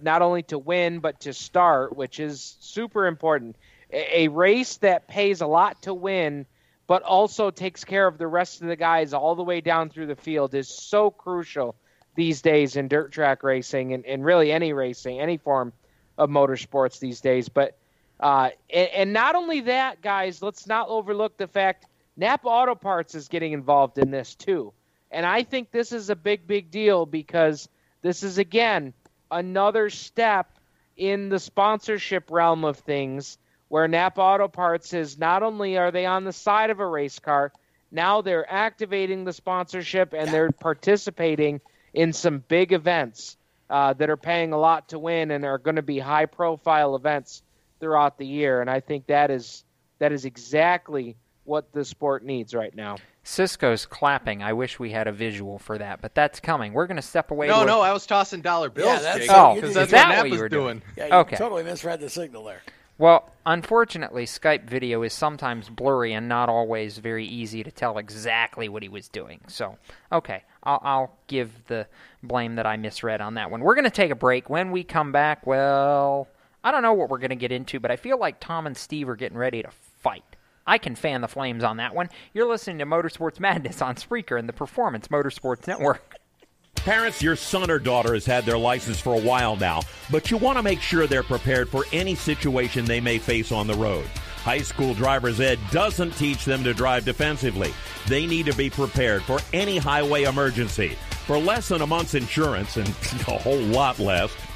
not only to win but to start, which is super important. A, race that pays a lot to win, but also takes care of the rest of the guys all the way down through the field is so crucial these days in dirt track racing and, and really any racing, any form of motorsports these days. But uh, and, and not only that, guys, let's not overlook the fact Napa Auto Parts is getting involved in this too. And I think this is a big, big deal because this is, again, another step in the sponsorship realm of things where Napa Auto Parts is not only are they on the side of a race car, now they're activating the sponsorship and they're participating in some big events uh, that are paying a lot to win and are going to be high profile events throughout the year. And I think that is that is exactly what the sport needs right now. Cisco's clapping. I wish we had a visual for that, but that's coming. We're going to step away. No, to no, I was tossing dollar bills. Yeah, that's, Jacob, oh, because is that's that what what you were doing. Yeah, you Okay. totally misread the signal there. Well, unfortunately, Skype video is sometimes blurry and not always very easy to tell exactly what he was doing. So, okay, I'll, I'll give the blame that I misread on that one. We're going to take a break. When we come back, well, I don't know what we're going to get into, but I feel like Tom and Steve are getting ready to fight. I can fan the flames on that one. You're listening to Motorsports Madness on Spreaker and the Performance Motorsports Network. Parents, your son or daughter has had their license for a while now, but you want to make sure they're prepared for any situation they may face on the road. High school driver's ed doesn't teach them to drive defensively. They need to be prepared for any highway emergency. For less than a month's insurance and *laughs* a whole lot less,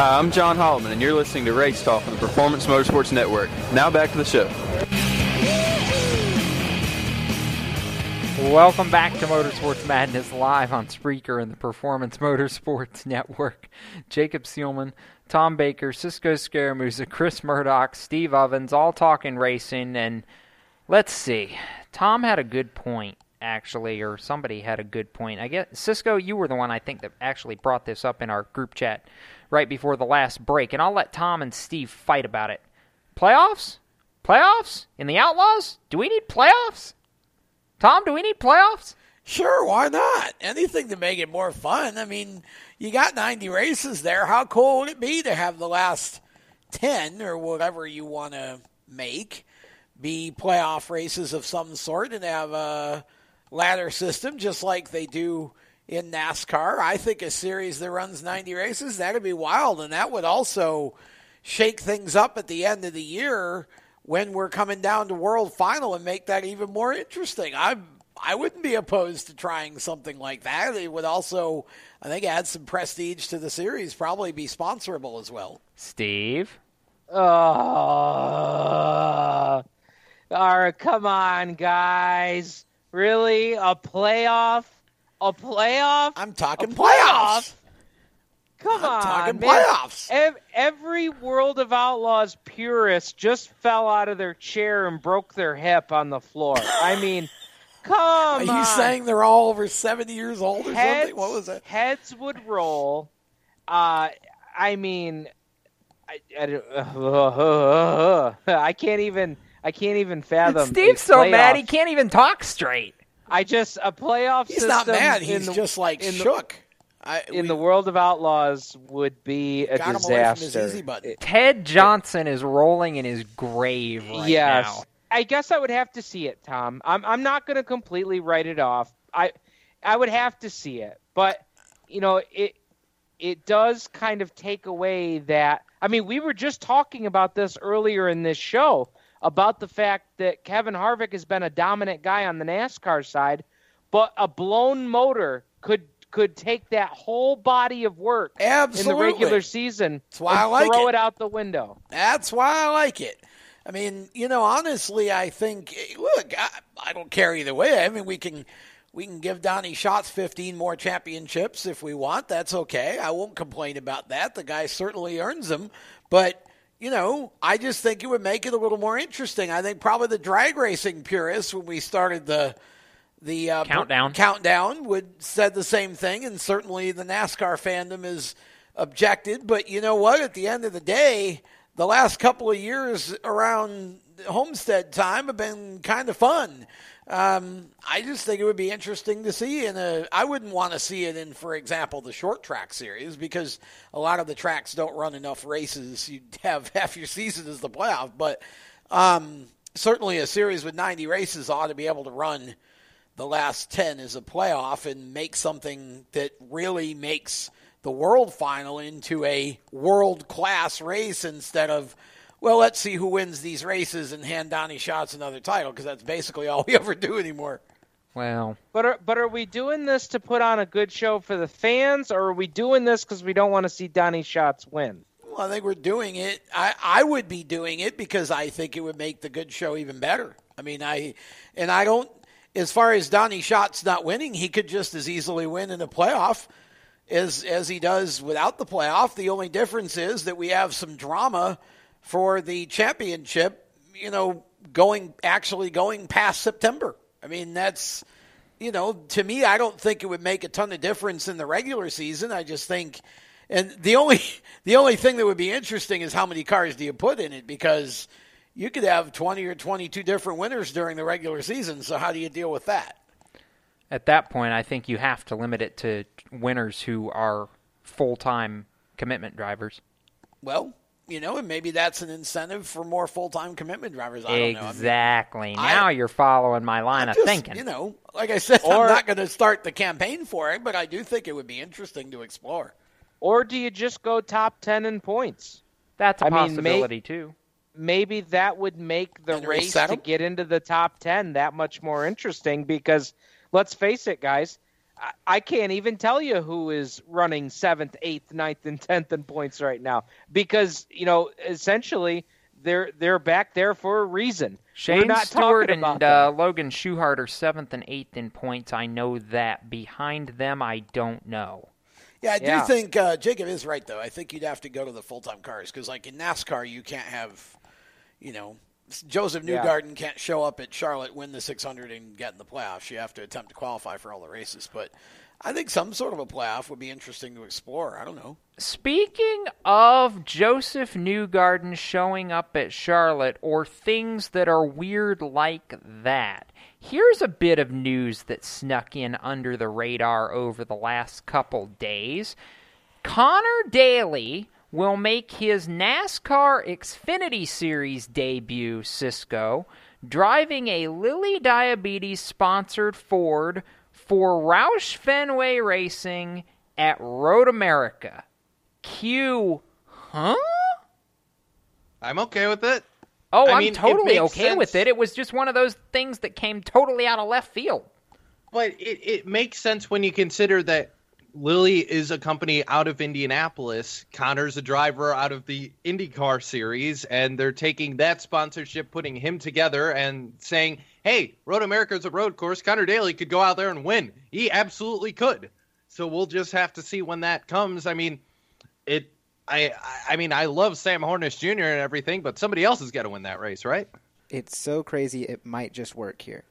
Hi, I'm John Holloman, and you're listening to Race Talk on the Performance Motorsports Network. Now back to the show. Welcome back to Motorsports Madness live on Spreaker and the Performance Motorsports *laughs* Network. Jacob Seelman, Tom Baker, Cisco Scaramuza, Chris Murdoch, Steve Ovens, all talking racing. And let's see, Tom had a good point, actually, or somebody had a good point. I guess, Cisco, you were the one I think that actually brought this up in our group chat right before the last break. And I'll let Tom and Steve fight about it. Playoffs? Playoffs? In the Outlaws? Do we need playoffs? Tom, do we need playoffs? Sure, why not? Anything to make it more fun. I mean, you got 90 races there. How cool would it be to have the last 10 or whatever you want to make be playoff races of some sort and have a ladder system just like they do in NASCAR? I think a series that runs 90 races, that'd be wild. And that would also shake things up at the end of the year when we're coming down to World Final and make that even more interesting. I I wouldn't be opposed to trying something like that. It would also, I think, add some prestige to the series. Probably be sponsorable as well. Steve. Oh, all right, come on, guys! Really, a playoff? A playoff? I'm talking a playoffs. Come I'm on, talking man. playoffs. Every World of Outlaws purist just fell out of their chair and broke their hip on the floor. I mean, *laughs* come Are on. you saying they're all over 70 years old or heads, something? What was that? Heads would roll. Uh, I mean, I, I, don't- uh, *laughs* I can't even. I can't even fathom. Steve's a so mad he can't even talk straight. I just a playoff. He's not system mad. in He's the- just like in the- I, in the world of outlaws would be a got him away from his disaster. easy button. Ted Johnson is rolling in his grave right yes. now. I guess I would have to see it, Tom. I'm I'm not going to completely write it off. I I would have to see it. But you know, it it does kind of take away that I mean, we were just talking about this earlier in this show about the fact that Kevin Harvick has been a dominant guy on the NASCAR side, but a blown motor could could take that whole body of work in the regular season That's why and I like throw it. it out the window. That's why I like it. I mean, you know, honestly, I think. Look, I, I don't care either way. I mean, we can we can give Donnie Schatz 15 more championships if we want. That's okay. I won't complain about that. The guy certainly earns them. But you know, I just think it would make it a little more interesting. I think probably the drag racing purists when we started the the uh, Countdown. countdown would said the same thing, and certainly the NASCAR fandom is objected. But you know what? At the end of the day, the last couple of years around Homestead time have been kind of fun. Um, I just think it would be interesting to see in a. I wouldn't want to see it in, for example, the short track series because a lot of the tracks don't run enough races. You'd *laughs* have half your season as the playoff, but um, certainly a series with 90 races ought to be able to run the last 10 as a playoff and make something that really makes the world final into a world class race instead of well let's see who wins these races and hand Donnie Schatz another title because that's basically all we *laughs* ever do anymore. Well, But are, but are we doing this to put on a good show for the fans, or are we doing this because we don't want to see Donnie Schatz win? Well, I think we're doing it. I, I would be doing it because I think it would make the good show even better. I mean, I and I don't. As far as Donnie Schatz not winning, he could just as easily win in a playoff as as he does without the playoff. The only difference is that we have some drama for the championship. You know, going actually going past September. I mean, that's you know, to me, I don't think it would make a ton of difference in the regular season. I just think, and the only *laughs* the only thing that would be interesting is how many cars do you put in it because you could have twenty or twenty two different winners during the regular season. So how do you deal with that? at that point, I think you have to limit it to winners who are full time commitment drivers. Well, you know, and maybe that's an incentive for more full time commitment drivers. I don't know. I mean, Exactly. I- now you're following my line of just, thinking. You know, like I said, Or- I'm not going to start the campaign for it, but I do think it would be interesting to explore. Or do you just go top ten in points? That's a I mean, may- possibility too. maybe that would make the And race reset to 'em? get into the top 10 that much more interesting because let's face it guys I, I can't even tell you who is running seventh eighth ninth and tenth in points right now because you know essentially they're they're back there for a reason Shane not Stewart and uh, Logan Schuchart are seventh and eighth in points. I know that. Behind them, I don't know. Yeah, I do Yeah. think uh, Jacob is right, though. I think you'd have to go to the full time cars because, like in NASCAR, you can't have, you know, Josef Yeah. Newgarden can't show up at Charlotte, win the 600, and get in the playoffs. You have to attempt to qualify for all the races. But I think some sort of a playoff would be interesting to explore. I don't know. Speaking of Josef Newgarden showing up at Charlotte or things that are weird like that, here's a bit of news that snuck in under the radar over the last couple days. Connor Daly will make his NASCAR Xfinity Series debut, Cisco, driving a Lilly Diabetes sponsored Ford for Roush Fenway Racing at Road America. Q, huh? I'm okay with it. Oh, I I'm mean, totally okay with it. It was just one of those things that came totally out of left field. But it, it makes sense when you consider that Lilly is a company out of Indianapolis. Connor's a driver out of the IndyCar series, and they're taking that sponsorship, putting him together, and saying, hey, Road America is a road course. Connor Daly could go out there and win. He absolutely could. So we'll just have to see when that comes. I mean, it. I, I mean, I love Sam Hornish Jr. and everything, but somebody else has got to win that race, right? it's so crazy it might just work here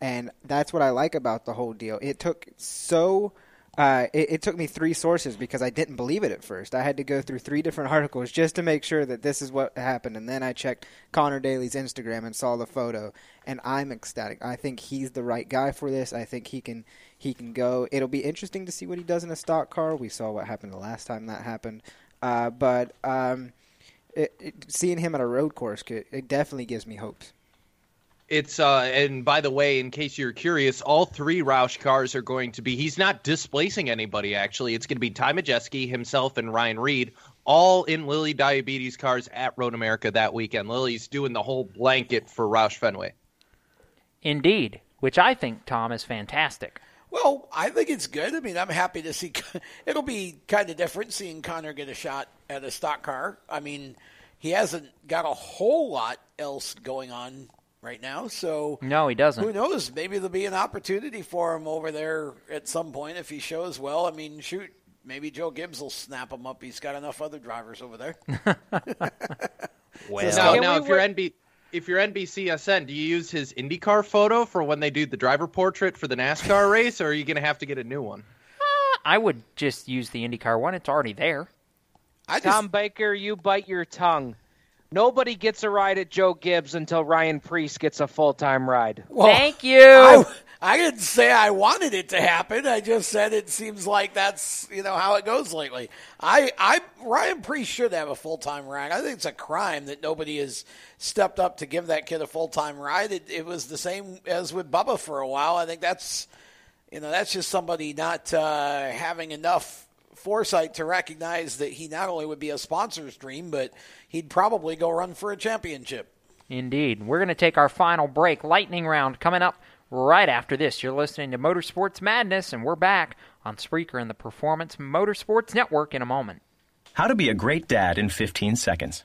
and that's what i like about the whole deal it took so uh, it, it took me three sources because i didn't believe it at first. I had to go through three different articles just to make sure that this is what happened. And then i checked connor daly's instagram and saw the photo. And i'm ecstatic. I think he's the right guy for this. I think he can he can go. It'll be interesting to see what he does in a stock car. We saw what happened the last time that happened. Uh, but um, it, it, seeing him at a road course could, it definitely gives me hopes It's uh, and by the way, in case you're curious, all three Roush cars are going to be. He's not displacing anybody. Actually, it's going to be Ty Majeski, himself, and Ryan Reed, all in Lilly Diabetes cars at Road America that weekend. Lilly's doing the whole blanket for Roush Fenway. Indeed, which I think, Tom, is fantastic. Well, I think it's good. I mean, I'm happy to see. It'll be kind of different seeing Connor get a shot at a stock car. I mean, he hasn't got a whole lot else going on right now, so No, he doesn't. Who knows? Maybe there'll be an opportunity for him over there at some point if he shows well. I mean, shoot, maybe Joe Gibbs will snap him up. He's got enough other drivers over there. *laughs* Well, So- now, now we if you're wait- NB, if you're NBCSN, do you use his IndyCar photo for when they do the driver portrait for the NASCAR *laughs* race, or are you going to have to get a new one? Uh, I would just use the IndyCar one. It's already there. Tom Baker, you bite your tongue. Nobody gets a ride at Joe Gibbs until Ryan Preece gets a full time ride. Well, Thank you. I, I didn't say I wanted it to happen. I just said it seems like that's you know how it goes lately. I, I Ryan Preece should have a full time ride. I think it's a crime that nobody has stepped up to give that kid a full time ride. It, it was the same as with Bubba for a while. I think that's you know that's just somebody not uh, having enough foresight to recognize that he not only would be a sponsor's dream, but he'd probably go run for a championship. Indeed. We're going to take our final break. Lightning round coming up right after this. You're listening to Motorsports Madness, and we're back on Spreaker and the Performance Motorsports Network in a moment. How to be a great dad in 15 seconds.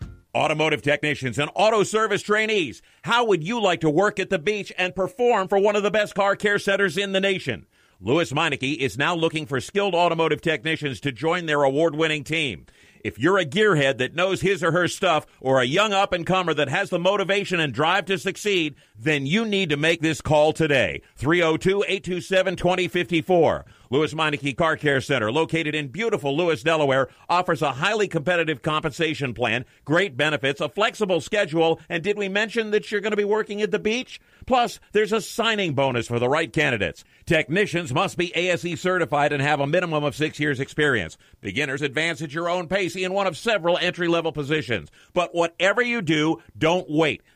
Automotive technicians and auto service trainees, how would you like to work at the beach and perform for one of the best car care centers in the nation? Lewes Meineke is now looking for skilled automotive technicians to join their award winning team. If you're a gearhead that knows his or her stuff or a young up and comer that has the motivation and drive to succeed, then you need to make this call today. 302 827 2054. Lewes Meineke Car Care Center, located in beautiful Lewes, Delaware, offers a highly competitive compensation plan, great benefits, a flexible schedule, and did we mention that you're going to be working at the beach? Plus, there's a signing bonus for the right candidates. Technicians must be ASE certified and have a minimum of six years experience. Beginners advance at your own pace in one of several entry level positions. But whatever you do, don't wait.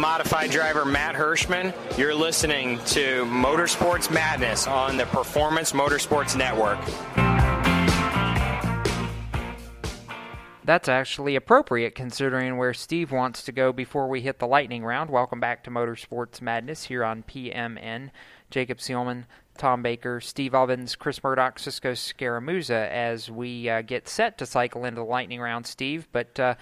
modified driver Matt Hirschman. You're listening to Motorsports Madness on the Performance Motorsports Network. That's actually appropriate considering where Steve wants to go before we hit the lightning round. Welcome back to Motorsports Madness here on PMN. Jacob Seelman, Tom Baker, Steve Ovens, Chris Murdoch, Cisco Scaramuza as we uh, get set to cycle into the lightning round, Steve. But uh,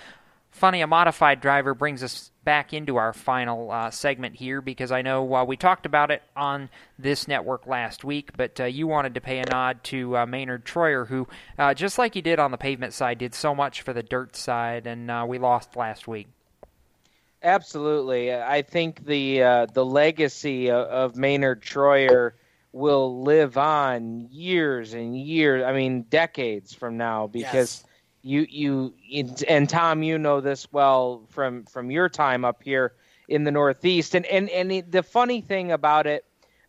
funny, a modified driver brings us back into our final uh, segment here because I know uh, we talked about it on this network last week, but uh, you wanted to pay a nod to uh, Maynard Troyer, who, uh, just like he did on the pavement side, did so much for the dirt side, and uh, we lost last week. Absolutely, I think the the legacy of, of Maynard Troyer will live on years and years. I mean, decades from now because. Yes you you and Tom, you know this well from from your time up here in the Northeast. And and and the funny thing about it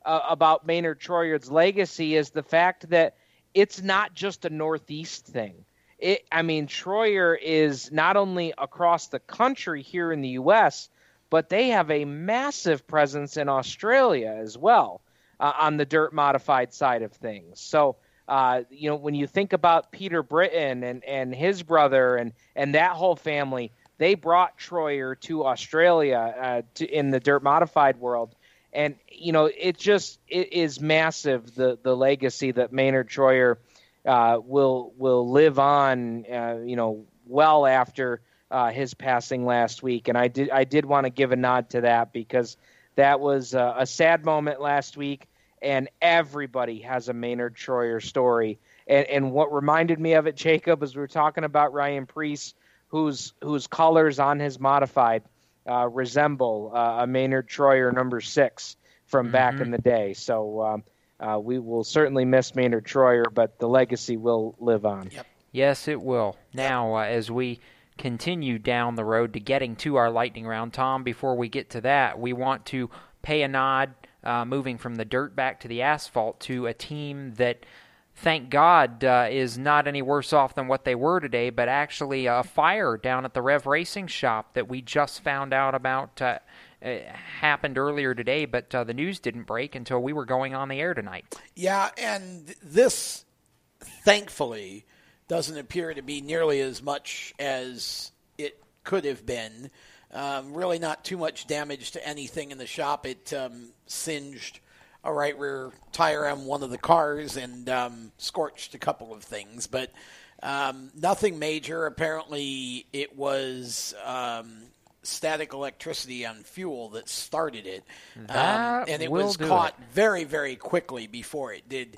uh, about Maynard Troyer's legacy is the fact that it's not just a Northeast thing. It, I mean, Troyer is not only across the country here in the U.S., but they have a massive presence in Australia as well uh, on the dirt modified side of things. So uh, you know, when you think about Peter Britton and, and his brother and, and that whole family, they brought Troyer to Australia uh, to, in the dirt modified world. And, you know, it just it is massive, the, the legacy that Maynard Troyer uh, will will live on, uh, you know, well after uh, his passing last week. And I did I did want to give a nod to that because that was a sad moment last week and everybody has a Maynard Troyer story. And, and what reminded me of it, Jacob, is we were talking about Ryan Preece, whose whose colors on his modified uh, resemble uh, a Maynard Troyer number six from mm-hmm. back in the day. So um, uh, we will certainly miss Maynard Troyer, but the legacy will live on. Yep. Yes, it will. Now, uh, as we continue down the road to getting to our lightning round, Tom, before we get to that, we want to pay a nod uh, moving from the dirt back to the asphalt to a team that, thank God, uh, is not any worse off than what they were today, but actually a fire down at the Rev Racing shop that we just found out about. Uh, happened earlier today, but uh, the news didn't break until we were going on the air tonight. Yeah, and this, thankfully, doesn't appear to be nearly as much as it could have been. Um, really, not too much damage to anything in the shop. It um, singed a right rear tire on one of the cars and um, scorched a couple of things, but um, nothing major. Apparently, it was um, static electricity on fuel that started it, um, and it was caught it. very, very quickly before it did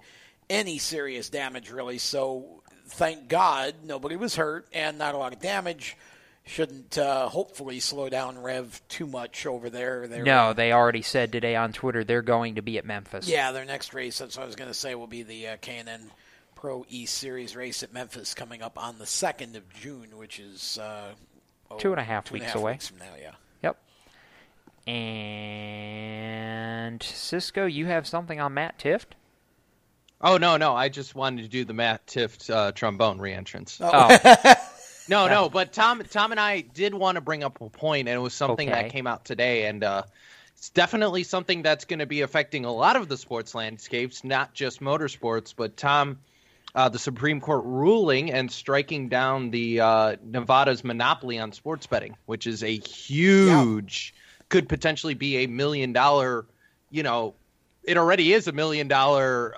any serious damage, really. So thank God nobody was hurt and not a lot of damage. Shouldn't uh, hopefully slow down Rev too much over there. They're, No, they already said today on Twitter they're going to be at Memphis. Yeah, their next race, that's what I was going to say, will be the uh, K&N Pro East Series race at Memphis coming up on the 2nd of June, which is uh, oh, Two and a half two and weeks half away. weeks from now, yeah. Yep. And Cisco, you have something on Matt Tifft? Oh no, no! I just wanted to do the Matt Tifft uh, trombone reentrance. Oh. *laughs* no, no, but Tom, Tom and I did want to bring up a point, and it was something Okay. that came out today, and uh, it's definitely something that's going to be affecting a lot of the sports landscapes, not just motorsports. But Tom, uh, the Supreme Court ruling and striking down the uh, Nevada's monopoly on sports betting, which is a huge, could potentially be a million dollar, you know, it already is a million dollar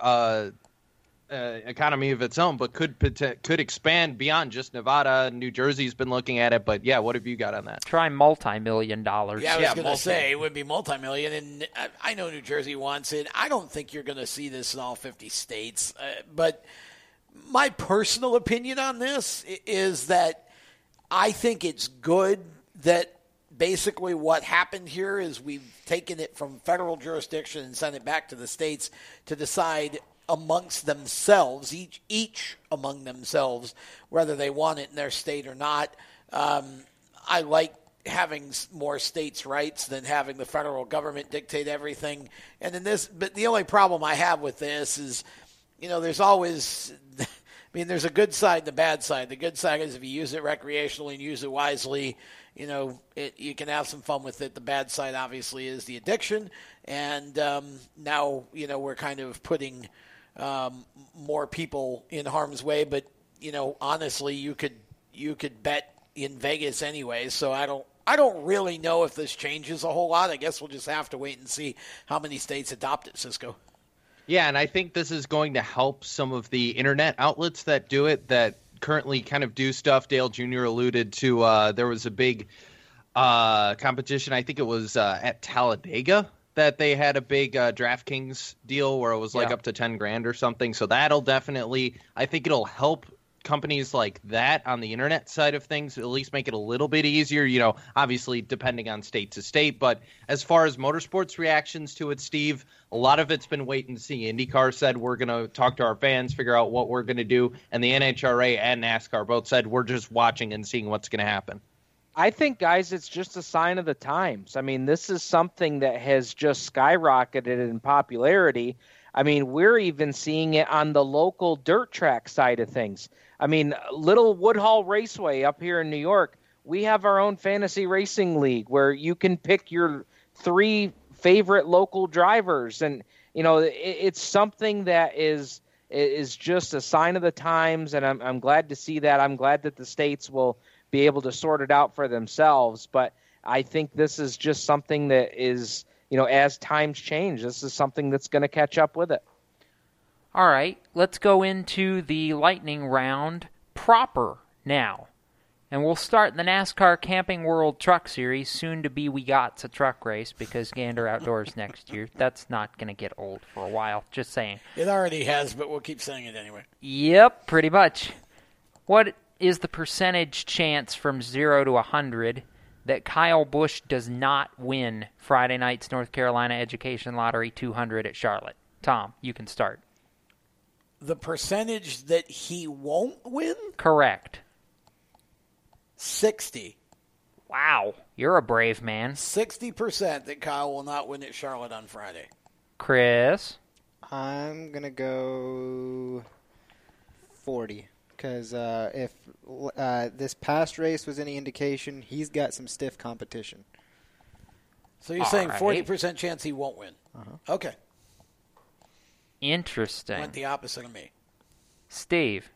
uh, uh, economy of its own, but could could expand beyond just Nevada. New Jersey's been looking at it, but yeah, what have you got on that? Try multi-million dollars. Yeah, I was going to say it would be multi-million, and I- I know New Jersey wants it. I don't think you're going to see this in all 50 states, uh, but my personal opinion on this is that I think it's good that basically what happened here is we've taken it from federal jurisdiction and sent it back to the states to decide amongst themselves, each each among themselves, whether they want it in their state or not. Um, I like having more states' rights than having the federal government dictate everything. And in this, but the only problem I have with this is, you know, there's always. *laughs* I mean, there's a good side and a bad side. The good side is if you use it recreationally and use it wisely, you know, it, you can have some fun with it. The bad side, obviously, is the addiction. And um, now, you know, we're kind of putting um, more people in harm's way. But you know, honestly, you could you could bet in Vegas anyway. So I don't I don't really know if this changes a whole lot. I guess we'll just have to wait and see how many states adopt it. Cisco. Yeah, and I think this is going to help some of the internet outlets that do it that currently kind of do stuff. Dale Jr. alluded to uh, there was a big uh, competition. I think it was uh, at Talladega that they had a big uh, DraftKings deal where it was like Yeah. up to ten grand or something. So that'll definitely, I think it'll help companies like that on the internet side of things at least make it a little bit easier you know obviously depending on state to state but as far as motorsports reactions to it steve a lot of it's been wait and see indycar said we're going to talk to our fans figure out what we're going to do and the nhra and nascar both said we're just watching and seeing what's going to happen I think, guys, it's just a sign of the times. I mean, this is something that has just skyrocketed in popularity. I mean, we're even seeing it on the local dirt track side of things. I mean, Little Woodhull Raceway up here in New York, we have our own fantasy racing league where you can pick your three favorite local drivers, and you know, it, it's something that is is just a sign of the times, and I'm I'm glad to see that. I'm glad that the states will be able to sort it out for themselves. But I think this is just something that is, you know, as times change, this is something that's going to catch up with it. All right, let's go into the lightning round proper now. And we'll start the NASCAR Camping World Truck Series, soon to be We Got's a truck race because Gander Outdoors *laughs* next year. That's not going to get old for a while, just saying. It already has, but we'll keep saying it anyway. Yep, pretty much. What is the percentage chance from 0 to a 100 that Kyle Busch does not win Friday night's North Carolina Education Lottery 200 at Charlotte? Tom, you can start. The percentage that he won't win? Correct. 60. Wow, you're a brave man. 60% that Kyle will not win at Charlotte on Friday. Chris? I'm gonna go forty because uh, if uh, this past race was any indication, he's got some stiff competition. So you're All saying right. 40% chance he won't win? Uh-huh. Okay. Interesting. Went the opposite of me. Steve?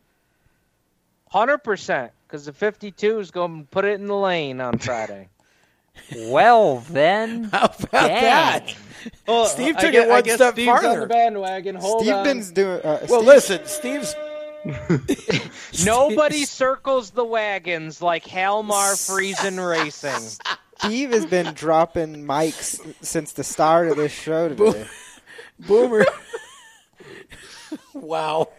Hundred percent, because the fifty-two is going to put it in the lane on Friday. *laughs* well then, *laughs* how about that? Steve I took guess- it I one guess step Steve's on farther. the bandwagon. Hold Steve on. Ben's doing. Uh, Well, Steve- listen, Steve's. *laughs* Nobody circles the wagons like Halmar Friesen Racing. Steve has been dropping mics since the start of this show today. Boomer. wow.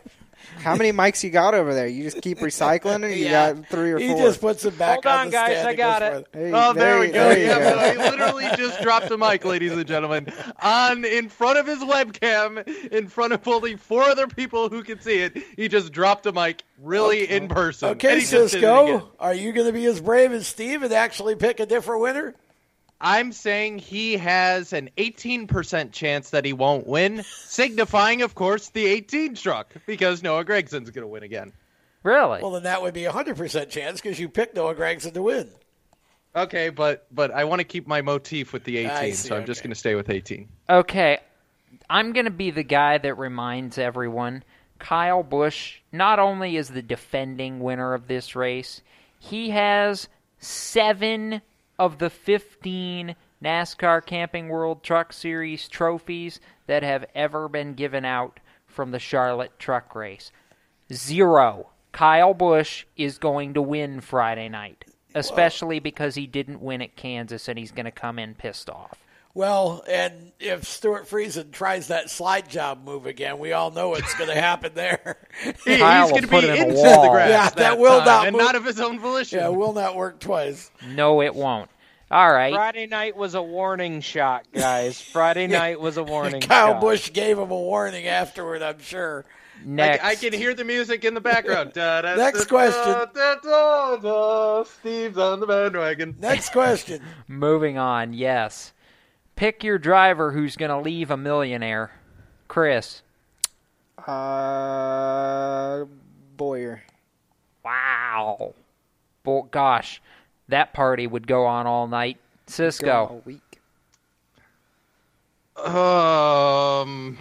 How many mics you got over there? You just keep recycling, or you Yeah. got three or He four? just puts them back Hold on, on, the guys, stand I got it. Hey, Oh, there, we go. there Yeah, go. so he literally just dropped the mic, ladies and gentlemen, on in front of his webcam, in front of only four other people who can see it. He just dropped a mic, really in person. Okay, And he just did it again. Cisco, are you going to be as brave as Steve and actually pick a different winner? I'm saying he has an 18% chance that he won't win, signifying, of course, the 18 struck because Noah Gragson's going to win again. Really? Well, then that would be a 100% chance because you picked Noah Gregson to win. Okay, but but I want to keep my motif with the 18, see, so I'm just going to stay with 18. Okay, I'm going to be the guy that reminds everyone Kyle Busch not only is the defending winner of this race, he has seven of the 15 NASCAR Camping World Truck Series trophies that have ever been given out from the Charlotte Truck Race. Zero. Kyle Busch is going to win Friday night, especially because he didn't win at Kansas and he's going to come in pissed off. Well, and if Stewart Friesen tries that slide job move again, we all know what's going *laughs* to happen there. He- he's going to be it in a into wall. the grass. Yeah, that, that will time, not and move. not of his own volition. yeah, will not work twice. No, it won't. All right. Friday night was a warning shot, guys. Friday *laughs* night was a warning Kyle shot. Busch gave him a warning afterward, I'm sure. Next. I, I can hear the music in the background. *laughs* Da, da, Next da, question. Da, da, da, da. Steve's on the bandwagon. Next question. Moving on, yes. Pick your driver who's going to leave a millionaire. Chris. Uh, Bowyer. Wow. Bo- gosh, that party would go on all night. Go Cisco. a week. Um,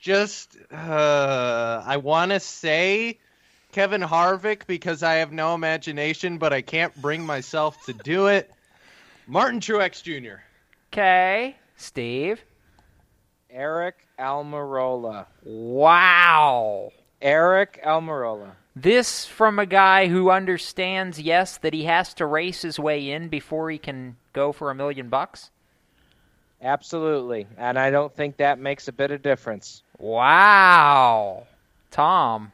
just uh, I want to say Kevin Harvick because I have no imagination, but I can't bring myself to do it. Martin Truex Jr. Okay. Steve. Aric Almirola. Wow. Aric Almirola. This from a guy who understands, yes, that he has to race his way in before he can go for a million bucks. Absolutely. And I don't think that makes a bit of difference. Wow. Tom.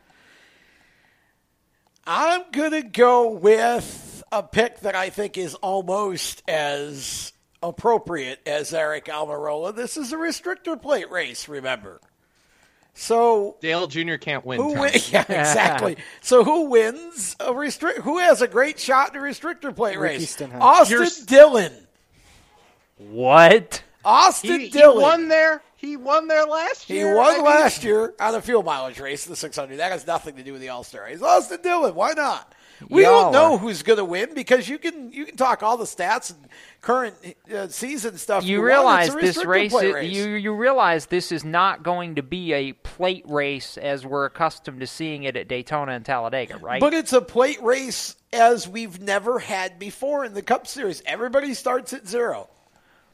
I'm going to go with a pick that I think is almost as appropriate as Aric Almirola. This is a restrictor plate race, remember. So Dale Jr. can't win. who win- *laughs* Yeah, exactly. *laughs* so who wins a restrict? Who has a great shot in a restrictor plate Ricky race? Stenhouse. Austin Here's- Dillon. What? Austin He, he Dillon. won there. He won there last year. He won I mean, last year on a fuel mileage race, the 600. That has nothing to do with the All Star race. Austin Dillon, why not? We Y'all don't know are- who's going to win because you can you can talk all the stats and current uh, season stuff. You want. realize this race, plate race. you you realize this is not going to be a plate race as we're accustomed to seeing it at Daytona and Talladega, right? But it's a plate race as we've never had before in the Cup Series. Everybody starts at zero,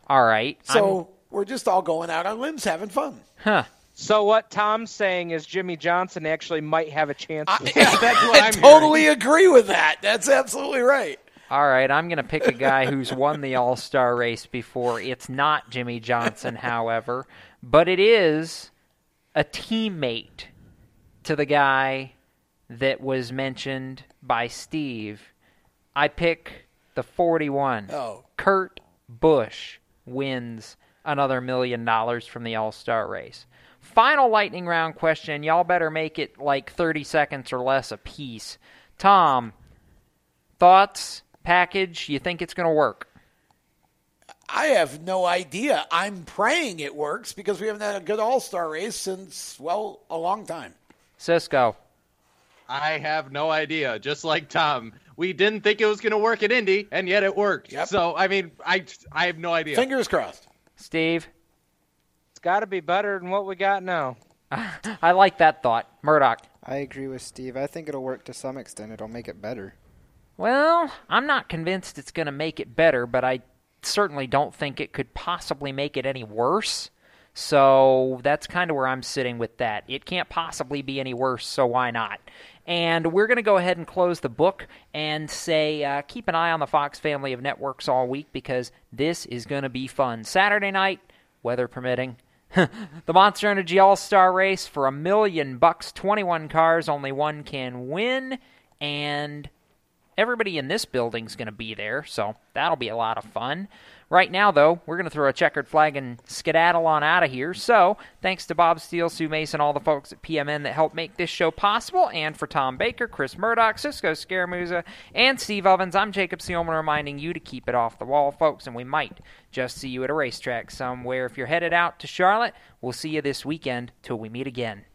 All right. so we're just all going out on limbs, having fun. Huh. So what Tom's saying is Jimmie Johnson actually might have a chance. to *laughs* That's what I I'm totally agree with that. That's absolutely right. All right, I'm going to pick a guy who's won the All Star race before. It's not Jimmie Johnson, however, but it is a teammate to the guy that was mentioned by Steve. I pick the 41. Oh. Kurt Busch wins another million dollars from the All Star race. Final lightning round question. Y'all better make it like 30 seconds or less apiece. Tom, thoughts, package, you think it's going to work? I have no idea. I'm praying it works because we haven't had a good All Star race since well a long time. Cisco. I have no idea. Just like Tom, we didn't think it was going to work at Indy, and yet it worked. Yep. So I mean, I I have no idea. Fingers crossed. Steve. It's got to be better than what we got now. *laughs* I like that thought. Murdoch. I agree with Steve. I think it'll work to some extent. It'll make it better. Well, I'm not convinced it's going to make it better, but I certainly don't think it could possibly make it any worse. So that's kind of where I'm sitting with that. It can't possibly be any worse, so why not? And we're going to go ahead and close the book and say uh, keep an eye on the Fox family of networks all week because this is going to be fun. Saturday night, weather permitting, *laughs* the Monster Energy All Star Race for a million bucks, 21 cars, only one can win, and everybody in this building's going to be there, so that'll be a lot of fun. Right now, though, we're going to throw a checkered flag and skedaddle on out of here. So, thanks to Bob Steele, Sue Mason, all the folks at PMN that helped make this show possible, and for Tom Baker, Chris Murdoch, Cisco Scaramuza, and Steve Ovens, I'm Jacob Seelman reminding you to keep it off the wall, folks, and we might just see you at a racetrack somewhere. If you're headed out to Charlotte, we'll see you this weekend till we meet again.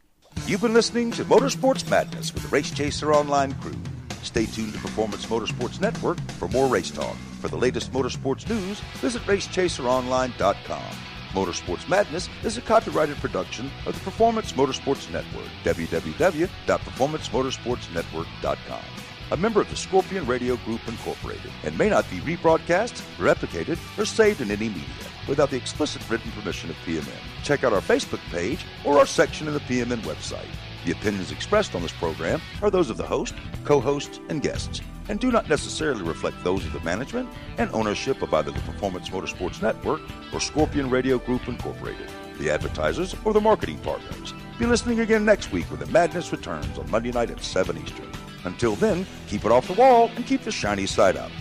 You've been listening to Motorsports Madness with the Race Chaser Online crew. Stay tuned to Performance Motorsports Network for more race talk. For the latest motorsports news, visit racechaseronline.com. Motorsports Madness is a copyrighted production of the Performance Motorsports Network, www.performancemotorsportsnetwork.com. A member of the Scorpion Radio Group Incorporated, and may not be rebroadcast, replicated, or saved in any media without the explicit written permission of PMN. Check out our Facebook page or our section in the PMN website. The opinions expressed on this program are those of the host, co hosts, and guests, and do not necessarily reflect those of the management and ownership of either the Performance Motorsports Network or Scorpion Radio Group Incorporated, the advertisers, or the marketing partners. Be listening again next week when the madness returns on Monday night at 7 Eastern. Until then, keep it off the wall and keep the shiny side up.